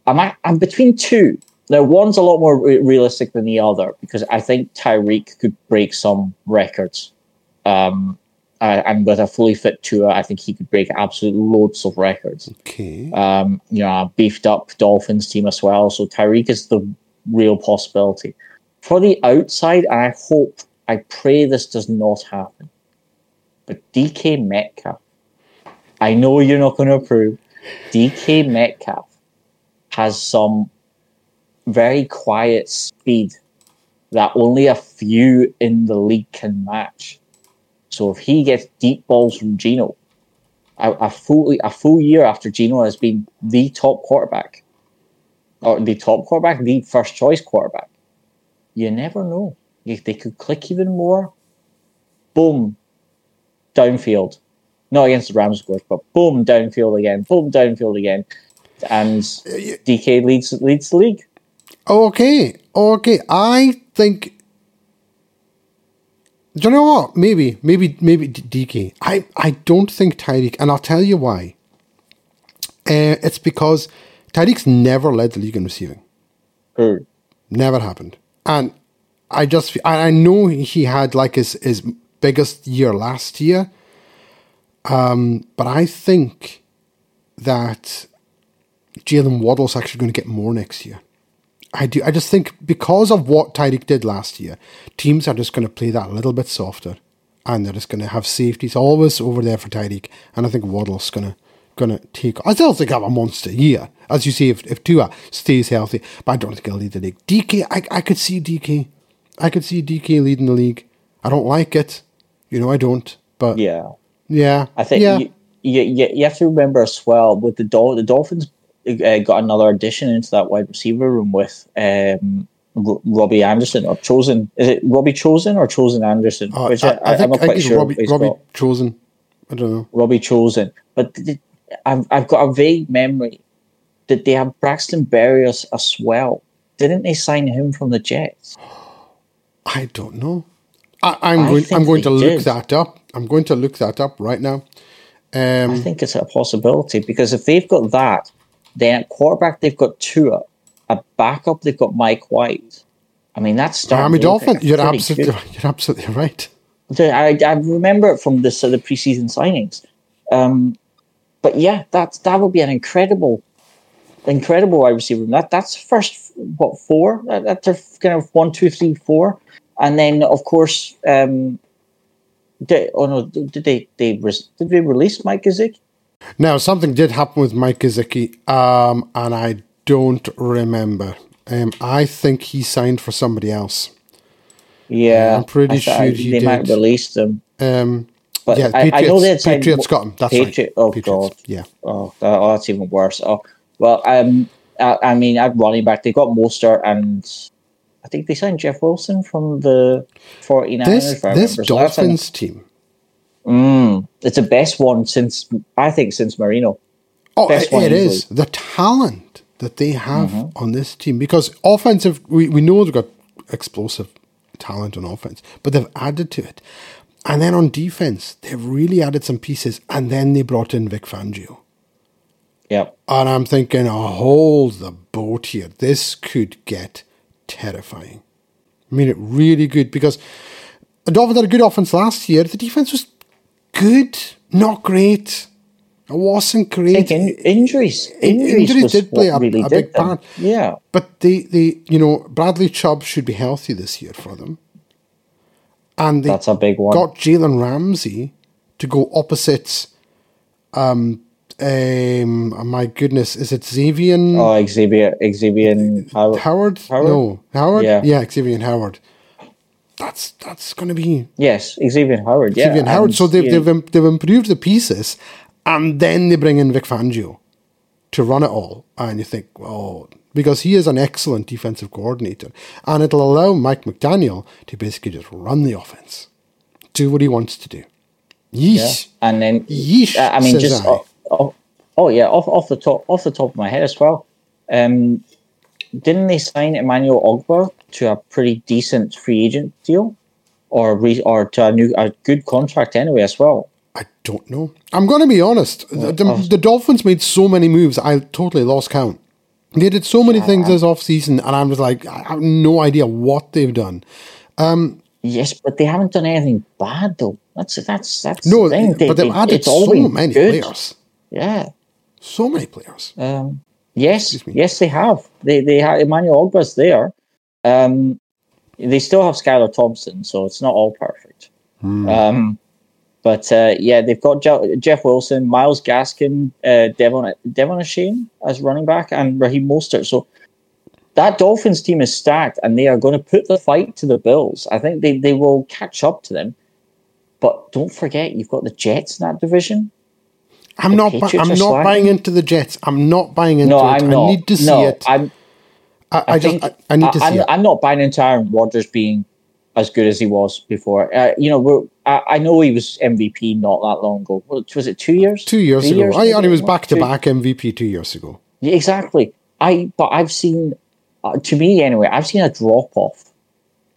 I'm I'm between two. Now, one's a lot more re- realistic than the other because I think Tyreek could break some records. Um, uh, and with a fully fit Tua, I think he could break absolute loads of records. Okay. Um, you know, a beefed up Dolphins team as well. So Tyreek is the real possibility. For the outside, and I hope, I pray this does not happen. But DK Metcalf, I know you're not going to approve. DK Metcalf has some very quiet speed that only a few in the league can match. So if he gets deep balls from Gino, a, a full a full year after Gino has been the top quarterback, or the top quarterback, the first choice quarterback, you never know. If they could click even more, boom, downfield. Not against the Rams, of course, but boom, downfield again, boom, downfield again, and DK leads leads the league. Okay, okay. I think. Do you know what? Maybe, maybe, maybe DK. I, I don't think Tyreek, and I'll tell you why. Uh, it's because Tyreek's never led the league in receiving. Heard. Never happened. And I just, I know he had like his, his biggest year last year. Um, but I think that Jalen Waddle's actually going to get more next year. I do. I just think because of what Tyreek did last year, teams are just going to play that a little bit softer, and they're just going to have safeties always over there for Tyreek. And I think Waddle's going to going to take. I still think I have a monster year, as you say, if if Tua stays healthy, but I don't think he'll lead the league. DK, I I could see DK, I could see DK leading the league. I don't like it, you know, I don't. But Yeah. yeah, I think yeah. you, you, you, you have to remember as well with the Dol- the Dolphins uh, got another addition into that wide receiver room with um, R- Robbie Anderson or Chosen. Is it Robbie Chosen or Chosen Anderson? Uh, Which I, I am think, not I quite sure. Robbie, Robbie got. chosen. I don't know. Robbie Chosen, but I've I've got a vague memory that they have Braxton Berrios as well. Didn't they sign him from the Jets? I don't know. I, I'm I going. I'm going to look did. that up. I'm going to look that up right now. Um, I think it's a possibility because if they've got that, then at quarterback they've got Tua, a backup they've got Mike White. I mean that's starting Miami Dolphin. You're absolutely. good. You're absolutely right. I, I remember it from this uh, the preseason signings, um, but yeah, that's that would be an incredible, incredible wide receiver. room. That that's first what four? That, that's a kind of one, two, three, four, and then of course, um, did, oh no, did they they did they release Mike Gesicki? Now something did happen with Mike Gesicki, um, and I don't remember. Um, I think he signed for somebody else. Yeah, I'm pretty I sure he they might did. release them. Um, But yeah, I, I know they had Patriots. signed Patriots got him. That's Patriot. right. Oh Patriots. god. Yeah. Oh, that, oh, that's even worse. Oh well, um, I, I mean, at running back, they got Mostert and I think they signed Jeff Wilson from the 49ers. This this remember. So Dolphins team. Mm, it's the best one since I think since Marino. Oh, Best it, it is the talent that they have Mm-hmm. on this team because offensive. We we know they've got explosive talent on offense, but they've added to it, and then on defense they've really added some pieces, and then they brought in Vic Fangio. Yep. And I'm thinking, oh, hold the boat here. This could get terrifying. I mean, it really good because the Dolphins had a good offense last year. The defense was good, not great. It wasn't great. in, injuries, In- injuries, injuries did play a- really a big them. part. Yeah. But they, they, you know, Bradley Chubb should be healthy this year for them. And they That's a big one. got Jalen Ramsey to go opposite. Um, um, oh my goodness, is it Xavier Oh, Xavier, Xavier Howard. Howard? Howard? No, Howard. Yeah. yeah, Xavier Howard. That's that's going to be Yes, Xavier Howard. Yeah, Xavier Howard. and, So they've they've they've improved the pieces, and then they bring in Vic Fangio to run it all, and you think, oh, because he is an excellent defensive coordinator, and it'll allow Mike McDaniel to basically just run the offense, do what he wants to do. yeah. And then Yeesh, I mean, just I. oh, oh, oh yeah, off off the top off the top of my head as well. Um, didn't they sign Emmanuel Ogbah to a pretty decent free agent deal, or re, or to a new a good contract anyway as well? I don't know. I'm going to be honest. The, the, oh. the Dolphins made so many moves, I totally lost count. They did so many things this off season, and I'm just like, I have no idea what they've done. Um, Yes, but they haven't done anything bad though. That's that's that's No, the thing. They- but they've they- added so many good. players. Yeah. So many players. Um, yes, yes, they have. They they have Emmanuel Ogbah's there. Um, they still have Skylar Thompson, so it's not all perfect. Hmm. Um, but uh, yeah, they've got Je- Jeff Wilson, Myles Gaskin, uh, Devon Devon Achane as running back, and Raheem Mostert. So that Dolphins team is stacked, and they are going to put the fight to the Bills. I think they they will catch up to them. But don't forget, you've got the Jets in that division. I'm The not. Bu- Patriots I'm not slacking. buying into the Jets. I'm not buying into No, it. I'm not. I need to see no, it. I'm I, I, just. think- I, I need to see I'm, it. I'm not buying into Aaron Rodgers being as good as he was before. Uh, you know, we're, I, I know he was MVP not that long ago. Was it two years? Two years Three ago, years I, ago? and he was back to back MVP two years ago. Yeah, exactly. I but I've seen, uh, to me anyway, I've seen a drop off.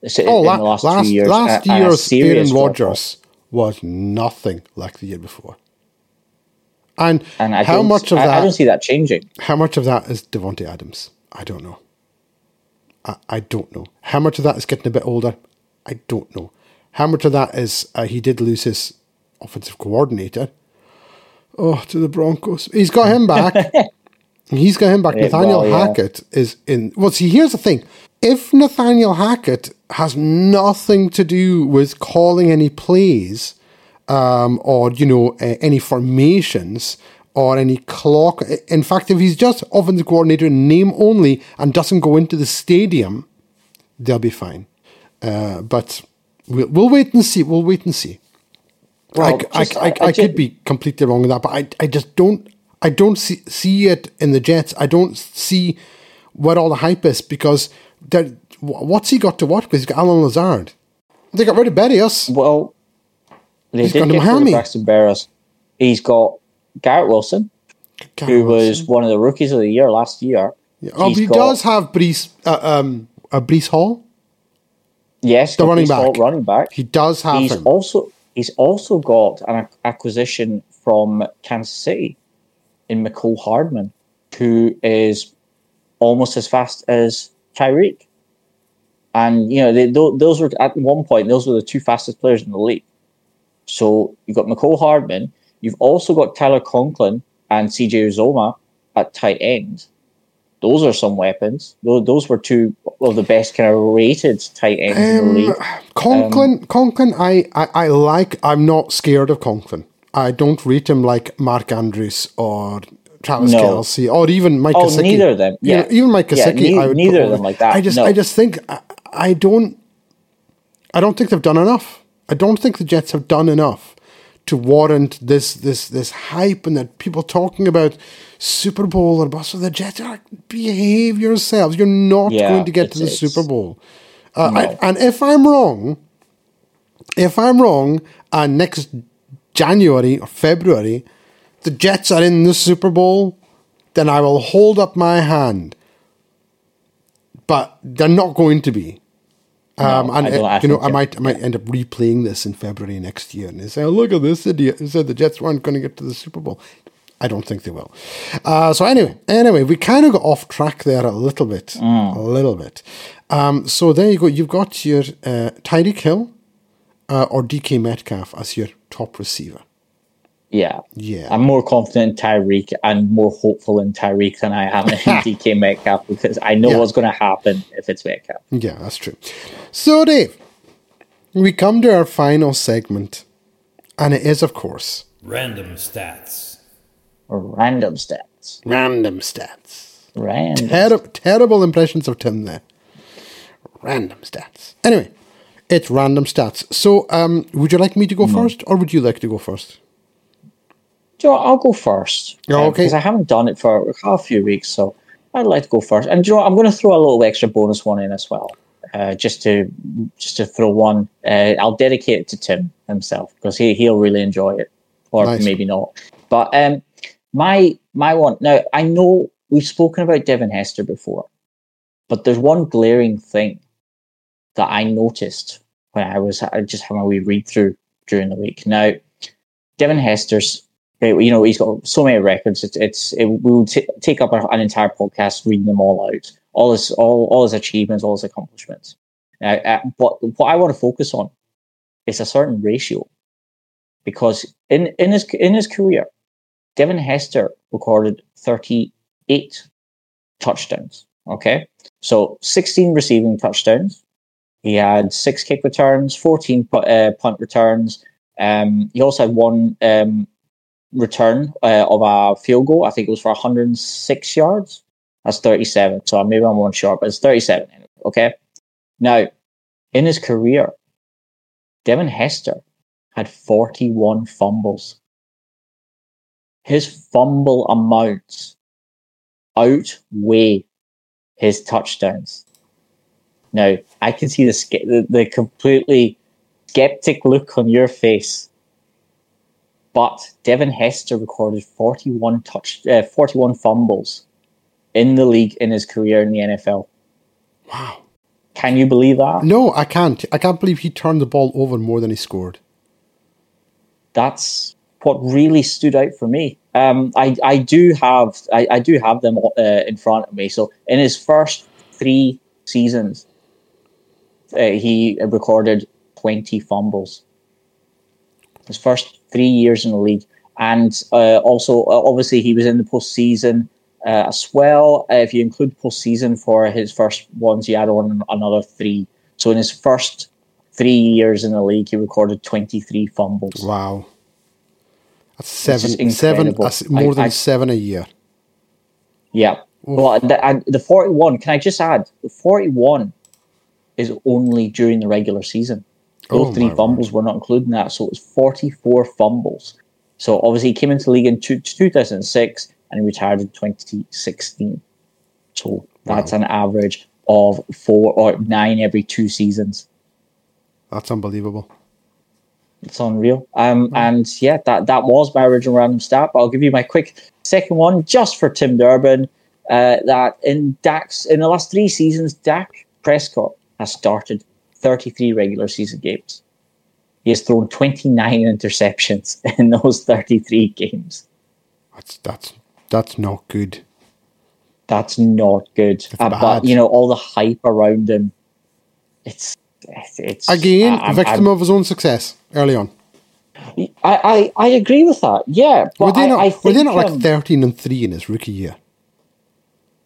in Oh, the la- last, last two years. last a- and a year's Aaron. Rodgers was nothing like the year before. And, and I how much of I, that? I don't see that changing. How much of that is Davante Adams? I don't know. I, I don't know. How much of that is getting a bit older? I don't know. How much of that is uh, he did lose his offensive coordinator? Oh, to the Broncos. He's got him back. He's got him back. Yeah, Nathaniel well, yeah. Hackett is in. Well, see, here's the thing. If Nathaniel Hackett has nothing to do with calling any plays, um, or you know uh, any formations or any clock. In fact, if he's just offensive coordinator in name only and doesn't go into the stadium, they'll be fine. Uh, but we'll, we'll wait and see. We'll wait and see. Well, I, just- I, I, I- could be completely wrong with that, but I, I just don't. I don't see see it in the Jets. I don't see what all the hype is because what's he got to work with? He's got Allen Lazard. They got rid of Berrios. Well, they He's did get rid of. Braxton Berrios. He's got Garrett Wilson, who was one of the rookies of the year last year. Oh, He's he got- does have Brees, uh, um, uh, Breece Hall. Yes, The running Breece Hall, back. running back. He does have he's him. also he's also got an acquisition from Kansas City in Mecole Hardman, who is almost as fast as Tyreek. And you know, they, tho- those were at one point those were the two fastest players in the league. So you've got Mecole Hardman. You've also got Tyler Conklin and CJ Uzomah at tight end. Those are some weapons. Those, those were two of the best kind of rated tight ends in the Um, league. Conklin, Conklin, I, I, I like. I'm not scared of Conklin. I don't rate him like Mark Andrews or Travis No. Kelce or even Mike Oh, neither of them. You know, Yeah. even Mike Yeah, Gesicki. nei- I would neither of them like that. I just, No. I just think I, I don't. I don't think they've done enough. I don't think the Jets have done enough to warrant this this this hype and that people talking about Super Bowl or bust. So the Jets are behave yourselves. You're not Yeah, going to get to the Super Bowl. Uh, No. I- and if I'm wrong, if I'm wrong, and next January or February, the Jets are in the Super Bowl, then I will hold up my hand. But they're not going to be. Um, No, and I don't- uh, you know, I might, I might end up replaying this in February next year, and they say, oh, "Look at this idiot who said the Jets weren't going to get to the Super Bowl." I don't think they will. Uh, so anyway, anyway, we kind of got off track there a little bit, Mm. a little bit. Um, so there you go. You've got your uh, Tyreek Hill uh, or DK Metcalf as your top receiver. Yeah. Yeah. I'm more confident in Tyreek and more hopeful in Tyreek than I am in DK Metcalf because I know Yeah. what's going to happen if it's Metcalf. Yeah, that's true. So, Dave, we come to our final segment, and it is, of course, Random stats. Random stats. random stats. Random. Ter- terrible impressions of Tim there. Random stats. Anyway, it's random stats. So, um, would you like me to go first, or would you like to go first? You know what? I'll go first. Oh, uh, okay. Because I haven't done it for a few weeks, so I'd like to go first. And you know what? I'm going to throw a little extra bonus one in as well, uh, just to just to throw one. Uh, I'll dedicate it to Tim himself because he he'll really enjoy it, or Nice. maybe not. But um, my my one now I know we've spoken about Devin Hester before, but there's one glaring thing that I noticed when I was I just having a wee read through during the week. Now, Devin Hester's, you know, he's got so many records. It's, it's it, we would t- take up an entire podcast reading them all out, all his all all his achievements, all his accomplishments. Now, uh, but what I want to focus on is a certain ratio, because in in his in his career, Devin Hester recorded thirty eight touchdowns. Okay, so sixteen receiving touchdowns. He had six kick returns, fourteen uh, punt returns. Um, he also had one um, return uh, of a field goal. I think it was for 106 yards. That's 37. So maybe I'm one short, but it's 37. Okay. Now, in his career, Devin Hester had 41 fumbles. His fumble amounts outweigh his touchdowns. Now, I can see the, the, the completely skeptic look on your face but Devin Hester recorded 41 touch, uh, 41 fumbles in the league in his career in the NFL. Wow. Can you believe that? No, I can't. I can't believe he turned the ball over more than he scored. That's what really stood out for me. Um, I, I do have I, I do have them uh, in front of me. So in his first three seasons, uh, he recorded 20 fumbles. His first three years in the league. And uh, also, uh, obviously, he was in the postseason uh, as well. Uh, if you include postseason for his first ones, he had on another three. So in his first three years in the league, he recorded 23 fumbles. Wow. That's seven, seven more I, than I, seven a year. Yeah. Oof. Well, the, and the 41, can I just add, the 41 is only during the regular season. Those oh, three fumbles were not including that. So it was 44 fumbles. So obviously he came into the league in two, 2006 and he retired in 2016. So that's wow. an average of four or nine every two seasons. That's unbelievable. It's unreal. Um, And yeah, that, that was my original random stat. But I'll give you my quick second one just for Tim Durbin. Uh, that in Dak's in the last three seasons, Dak Prescott has started 33 regular season games. He has thrown 29 interceptions in those 33 games. That's that's that's not good. That's not good. Uh, but you know all the hype around him. It's it's again uh, victim I'm, of his own success early on. I, I, I agree with that. Yeah, were they not, I, I were they not like um, thirteen and three in his rookie year?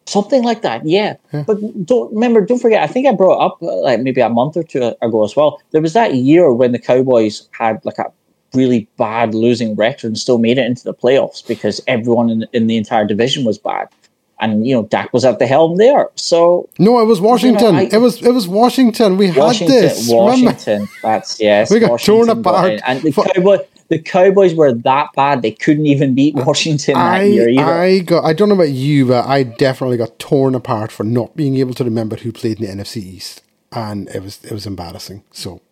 Something like that. Yeah. yeah. But don't remember, don't forget. I think I brought up uh, like maybe a month or two ago as well. There was that year when the Cowboys had like a really bad losing record and still made it into the playoffs because everyone in, in the entire division was bad. And you know, Dak was at the helm there. So no, it was Washington. You know, I, it was it was Washington. We Washington, had this. Washington. Remember? That's yes. We got Washington torn apart. And the Cowboys the Cowboys were that bad they couldn't even beat Washington that I, year either. I got I don't know about you, but I definitely got torn apart for not being able to remember who played in the NFC East, and it was it was embarrassing. So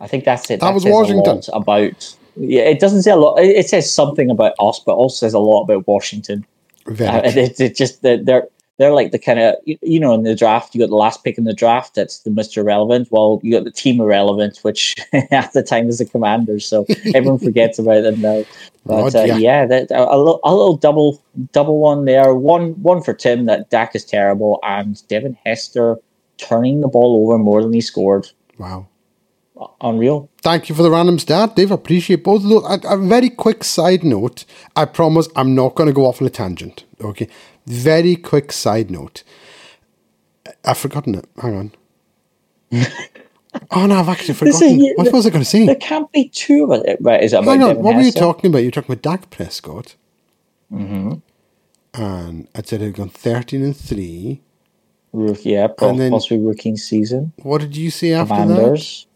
I think that's it. That, that was Washington about. Yeah, it doesn't say a lot. It says something about us, but also says a lot about Washington. Very uh, it, it, just they're they're like the kind of you know in the draft you got the last pick in the draft that's the Mr. Relevant. Well, you got the team irrelevant, which at the time was the Commanders, so everyone forgets about them now. But uh, yeah, that, a, a, little, a little double double one there. One one for Tim that Dak is terrible, and Devin Hester turning the ball over more than he scored. Wow. Unreal. Thank you for the random stat, Dave. I appreciate both of those. A, a very quick side note. I promise I'm not going to go off on a tangent. Okay. Very quick side note. I've forgotten it. Hang on. oh no, I've actually forgotten. What was I going to say? There can't be two of it. Right, is it Hang on, what were you talking about? You're talking about Dak Prescott. Mm-hmm. And I said it had gone 13 and 3. Rookie, yeah, and then, possibly rookie season. What did you say after Commanders,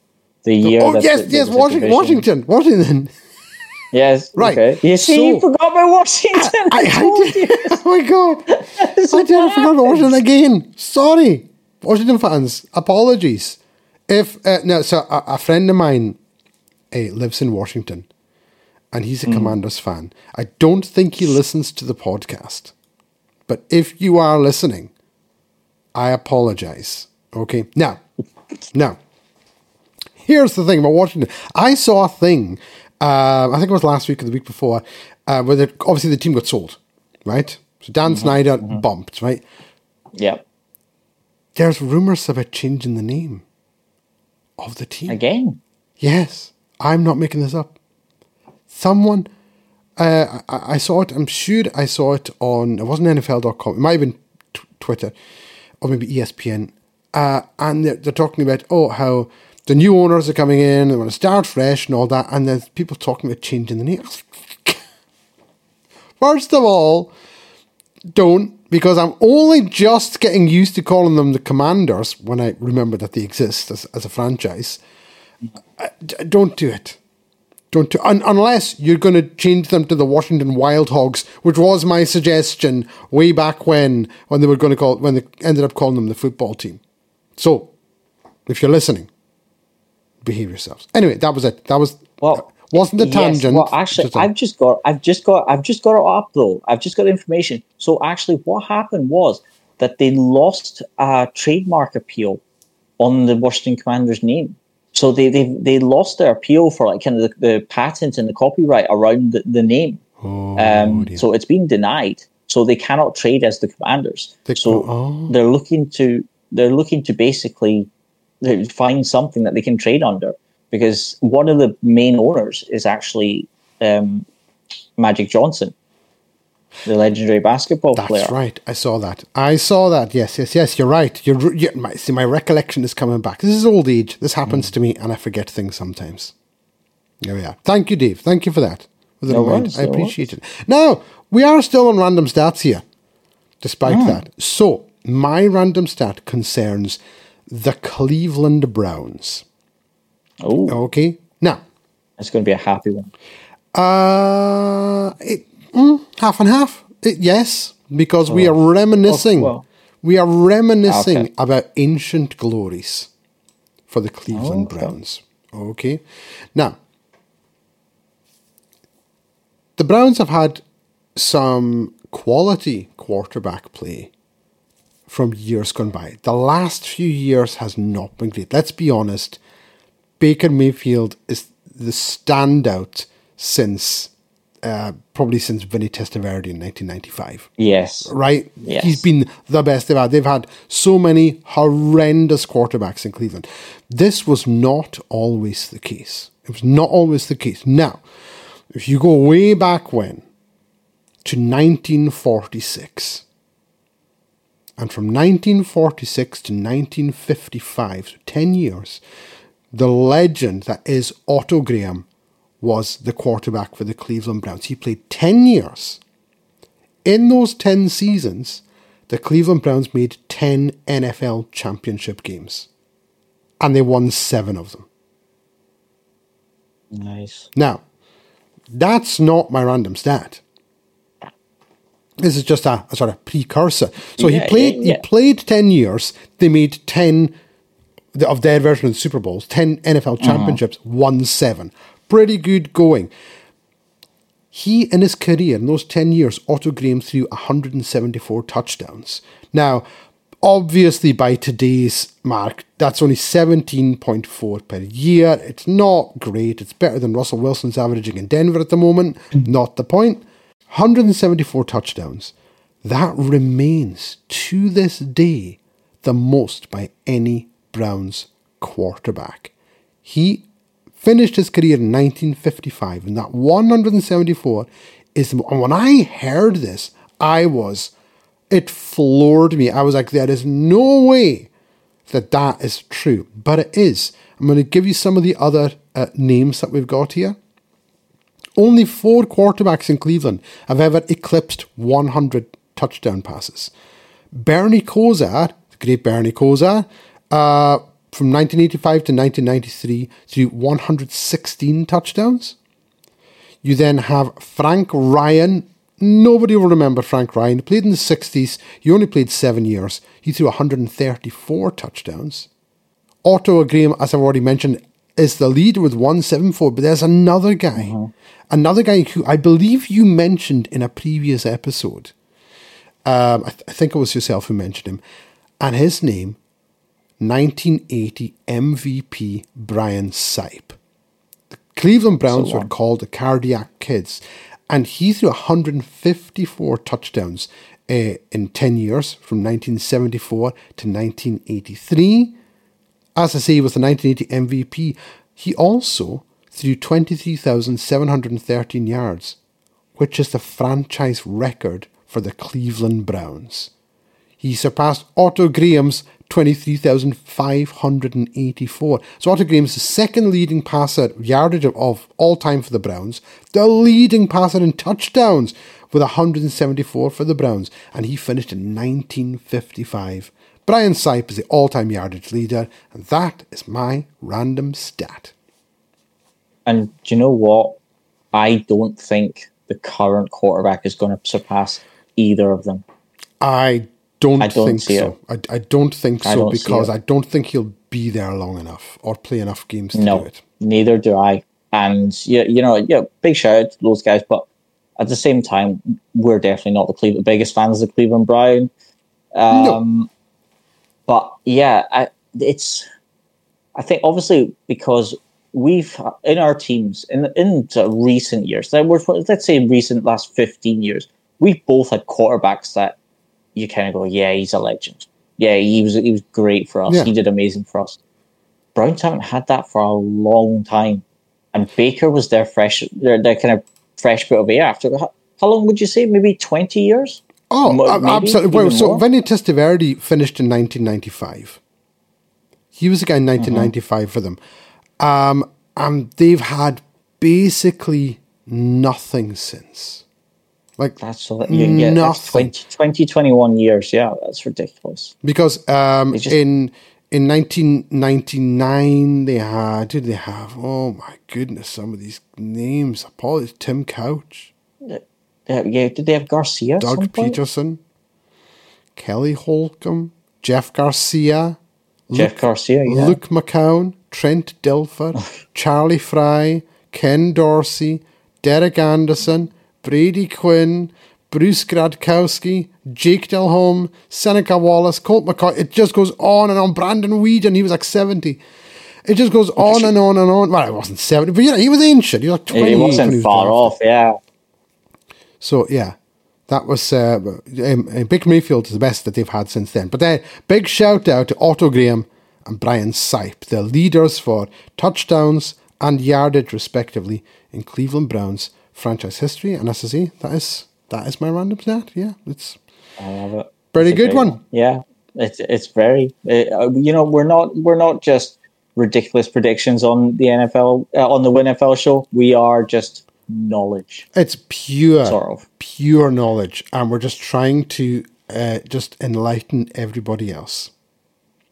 that? The year. Oh, yes, yes, Washington, Washington. Washington. Yes. Right. Okay. You see, so, you forgot about Washington. I, I, I did. oh my god! I did. I forgot about Washington again. Sorry, Washington fans. Apologies. If uh, no, so a, a, friend of mine uh, lives in Washington, and he's a mm. Commanders fan. I don't think he listens to the podcast, but if you are listening, I apologize. Okay. Now, now. Here's the thing about Washington. I saw a thing uh, I think it was last week or the week before, uh, where the, obviously the team got sold, right? So Dan mm-hmm. Snyder mm-hmm. bumped, right? Yeah. There's rumors about changing the name. of the team. Again. Yes, I'm not making this up. Someone, uh, I, I saw it, I'm sure I saw it on, it wasn't NFL.com, it might have been t- Twitter or maybe ESPN. Uh, and they're, they're talking about, oh, how the new owners are coming in, they want to start fresh and all that. And there's people talking about changing the name. First of all, don't because I'm only just getting used to calling them the Commanders when I remember that they exist as, as a franchise. Uh, don't do it. Don't do un- unless you're going to change them to the Washington Wild Hogs, which was my suggestion way back when when they were going to call when they ended up calling them the football team. So, if you're listening, behave yourselves. Anyway, that was it. That was Well, wasn't a yes, tangent. Well, actually, just I've just got, I've just got, I've just got it up though. I've just got information. So actually, what happened was that they lost a trademark appeal on the Washington Commanders name. So they they they lost their appeal for like kind of the, the patent and the copyright around the, the name. Oh, Um, so it's been denied. So they cannot trade as the Commanders. They so oh. they're looking to they're looking to basically find something that they can trade under because one of the main owners is actually um, Magic Johnson, the legendary basketball That's player. right. I saw that. I saw that. Yes, yes, yes. You're right. You're, r- you my, see, my recollection is coming back. This is old age. This happens Mm. to me, and I forget things sometimes. There we are. Thank you, Dave. Thank you for that. With No worries, I no appreciate it. Now we are still on random stats here, despite Mm. that. So my random stat concerns the Cleveland Browns. Oh, Okay. Now, it's going to be a happy one. Uh, it, mm, half and half. It, yes, because we are reminiscing. Oh, well. we are reminiscing Okay. about ancient glories for the Cleveland Okay. Browns. Okay. Now, the Browns have had some quality quarterback play from years gone by. The last few years has not been great. Let's be honest. Baker Mayfield is the standout since uh, probably since Vinny Testaverde in 1995 Yes. right? Yes. He's been the best they've had. They've had so many horrendous quarterbacks in Cleveland. This was not always the case. It was not always the case. Now, if you go way back when to 1946, and from 1946 to 1955, so 10 years, the legend that is Otto Graham was the quarterback for the Cleveland Browns. He played 10 years. In those 10 seasons, the Cleveland Browns made 10 NFL championship games. And they won seven of them. Nice. Now, that's not my random stat. This is just a, a sort of precursor. So Yeah, he played yeah, yeah. he played 10 years. They made 10 of their version of the Super Bowls, 10 NFL Uh-huh. championships, won 7. Pretty good going. He, in his career, in those 10 years, Otto Graham threw 174 touchdowns. Now, obviously, by today's mark, that's only 17.4 per year. It's not great. It's better than Russell Wilson's averaging in Denver at the moment. Not the point. 174 touchdowns. That remains, to this day, the most by any Browns quarterback. He finished his career in 1955, and that 174 is. And when I heard this, I was. It floored me. I was like, there is no way that that is true. But it is. I'm going to give you some of the other uh, names that we've got here. Only four quarterbacks in Cleveland have ever eclipsed 100 touchdown passes. Bernie Kosar, the great Bernie Kosar, uh, from 1985 to 1993 threw 116 touchdowns. You then have Frank Ryan. Nobody will remember Frank Ryan. He played in the 60s. He only played seven years. He threw 134 touchdowns. Otto Graham, as I've already mentioned, is the lead with 174. But there's another guy, another guy who I believe you mentioned in a previous episode. Um, I, th- I think it was yourself who mentioned him. And his name, 1980 MVP Brian Sipe. The Cleveland Browns were called the Cardiac Kids. And he threw 154 touchdowns uh, in 10 years from 1974 to 1983. As I say, he was the 1980 MVP. He also threw 23,713 yards, which is the franchise record for the Cleveland Browns. He surpassed Otto Graham's 23,584. So Otto Graham's the second leading passer yardage of, of all time for the Browns, the leading passer in touchdowns with 174 for the Browns, and he finished in 1955. Brian Sipe is the all-time yardage leader, and that is my random stat. And do you know what? I don't think the current quarterback is going to surpass either of them. I don't, I don't think see so. I, I don't think I so don't because. I don't think he'll be there long enough or play enough games to No, do it. neither do I. And yeah, you know, yeah, big shout out to those guys, but at the same time, we're definitely not the Cleveland biggest fans of the Cleveland Brown. Um, But yeah, I, it's. I think obviously because we've in our teams in in recent years, that let's say in recent last fifteen years, we've both had quarterbacks that you kind of go, yeah, he's a legend. Yeah, he was he was great for us. Yeah. He did amazing for us. Browns haven't had that for a long time, and Baker was their fresh, their, their kind of fresh bit of air after. How, how long would you say? Maybe twenty years. Oh, maybe absolutely. Well, so more? Testaverde finished in 1995. He was the guy in Uh-huh. 1995 for them. Um, and they've had basically nothing since. Like, That's so that you get that's 20, 20, 21 years. Yeah, that's ridiculous. because um, just- in in 1999 they had who did they have oh my goodness some of these names apologies Tim Couch Yeah, yeah. Did they have Garcia? Doug? Pederson Kelly Holcomb Jeff Garcia Jeff Garcia. Yeah. Luke McCown, Trent Dilfer, Charlie Frye, Ken Dorsey, Derek Anderson, Brady Quinn, Bruce Gradkowski, Jake Delhomme, Seneca Wallace, Colt McCoy. It just goes on and on. Brandon Weeden, he was like 70. It just goes on and on and on. Well, he wasn't 70, but you know, he was ancient. He was like 20. he wasn't far off. Yeah. So yeah, that was uh, um, uh, Big Mayfield is the best that they've had since then. But then big shout out to Otto Graham and Brian Sipe, the leaders for touchdowns and yardage respectively in Cleveland Browns franchise history. And as I say, that is that is my random stat. Yeah, it's I love it. pretty good great one. Yeah, it's it's very. Uh, you know, we're not we're not just ridiculous predictions on the NFL uh, on the WinFL show. We are just knowledge, It's pure, sort of. pure knowledge, and we're just trying to uh, just enlighten everybody else.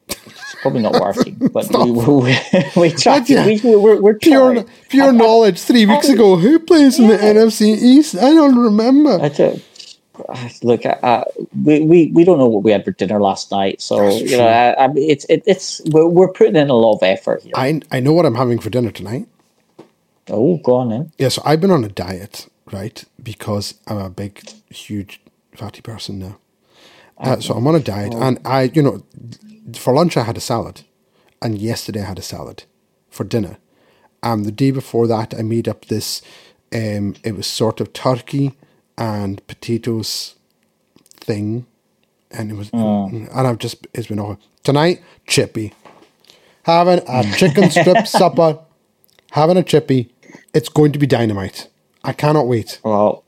It's probably not working, but we, we, we try. Yeah. We, we're, we're Pure, pure knowledge. Three weeks ago, who plays in the NFC East? I don't remember. I do. Look, uh, we, we we don't know what we had for dinner last night, so you know, I, I mean, it's it, it's we're, we're putting in a lot of effort here. I I know what I'm having for dinner tonight. Oh, go on then. Yeah, so I've been on a diet, right? Because I'm a big, huge, fatty person now. Uh, so I'm on a diet, and I, you know, for lunch I had a salad, and yesterday I had a salad for dinner. Um, the day before that I made up this. Um, it was sort of turkey and potatoes thing, and it was, and I've just it's been all tonight. Chippy, having a chicken strip supper, having a chippy. It's going to be dynamite. I cannot wait. Well,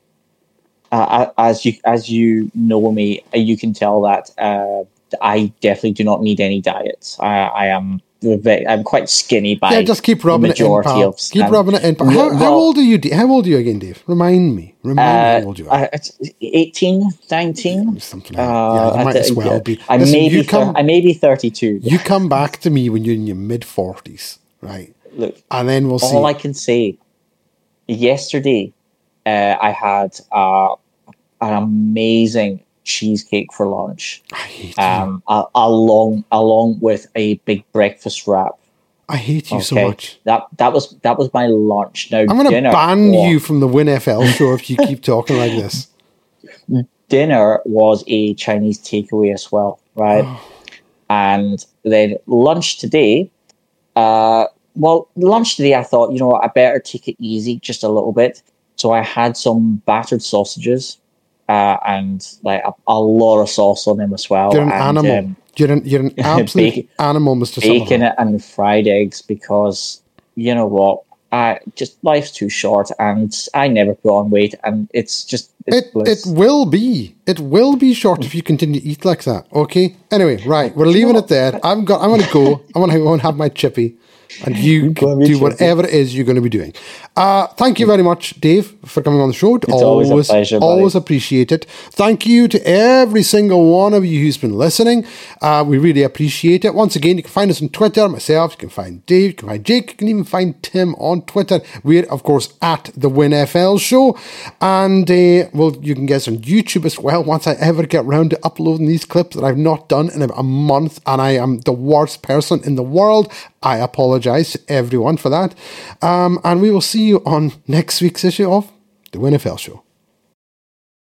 uh, as you as you know me, uh, you can tell that uh, I definitely do not need any diets. I, I am I'm quite skinny by Yeah, just keep the rubbing it in, majority pal. of Keep stand- rubbing it in. Pal. How, how old are you? How old are you again, Dave? Remind me. Remind me Uh, how old you are. I, it's 18, 19? Something like that. Uh, Yeah, you I might thi- as well yeah. be. I Listen, may be come, I may be 32. you come back to me when you're in your mid forties, right? Look, And then we'll see. all I can say, yesterday, uh, I had uh, an amazing cheesecake for lunch, I hate you. um, a- along along with a big breakfast wrap. I hate you so much. That that was that was my lunch. Now I'm going to ban you from the Win FL show if you keep talking like this. dinner was a Chinese takeaway as well, right? and then lunch today, uh, well, lunch today, I thought, you know what, I better take it easy just a little bit. So I had some battered sausages uh, and like a, a lot of sauce on them as well. You're an and, animal. um, You're an, you're an absolute Bacon- animal, Mr. bacon Sullivan. it and fried eggs because you know what? I just life's too short and I never put on weight and it's just it's It, it will be. It will be short if you continue to eat like that. Okay. Anyway, right. We're leaving it there. I'm got. I'm going to go. I'm to go and have my chippy, and you can do whatever it is you're going to be doing. Uh, thank you very much, Dave, for coming on the show. It's always a pleasure, always appreciate it. Thank you to every single one of you who's been listening. Uh, we really appreciate it. Once again, you can find us on Twitter. Myself, you can find Dave, you can find Jake, you can even find Tim on Twitter. We're of course at the WinFL Show, and uh, well, you can get us on YouTube as well. Once I ever get round to uploading these clips that I've not done in about a month, and I am the worst person in the world. I apologize to everyone for that. Um, and we will see you on next week's issue of the WinFL Show.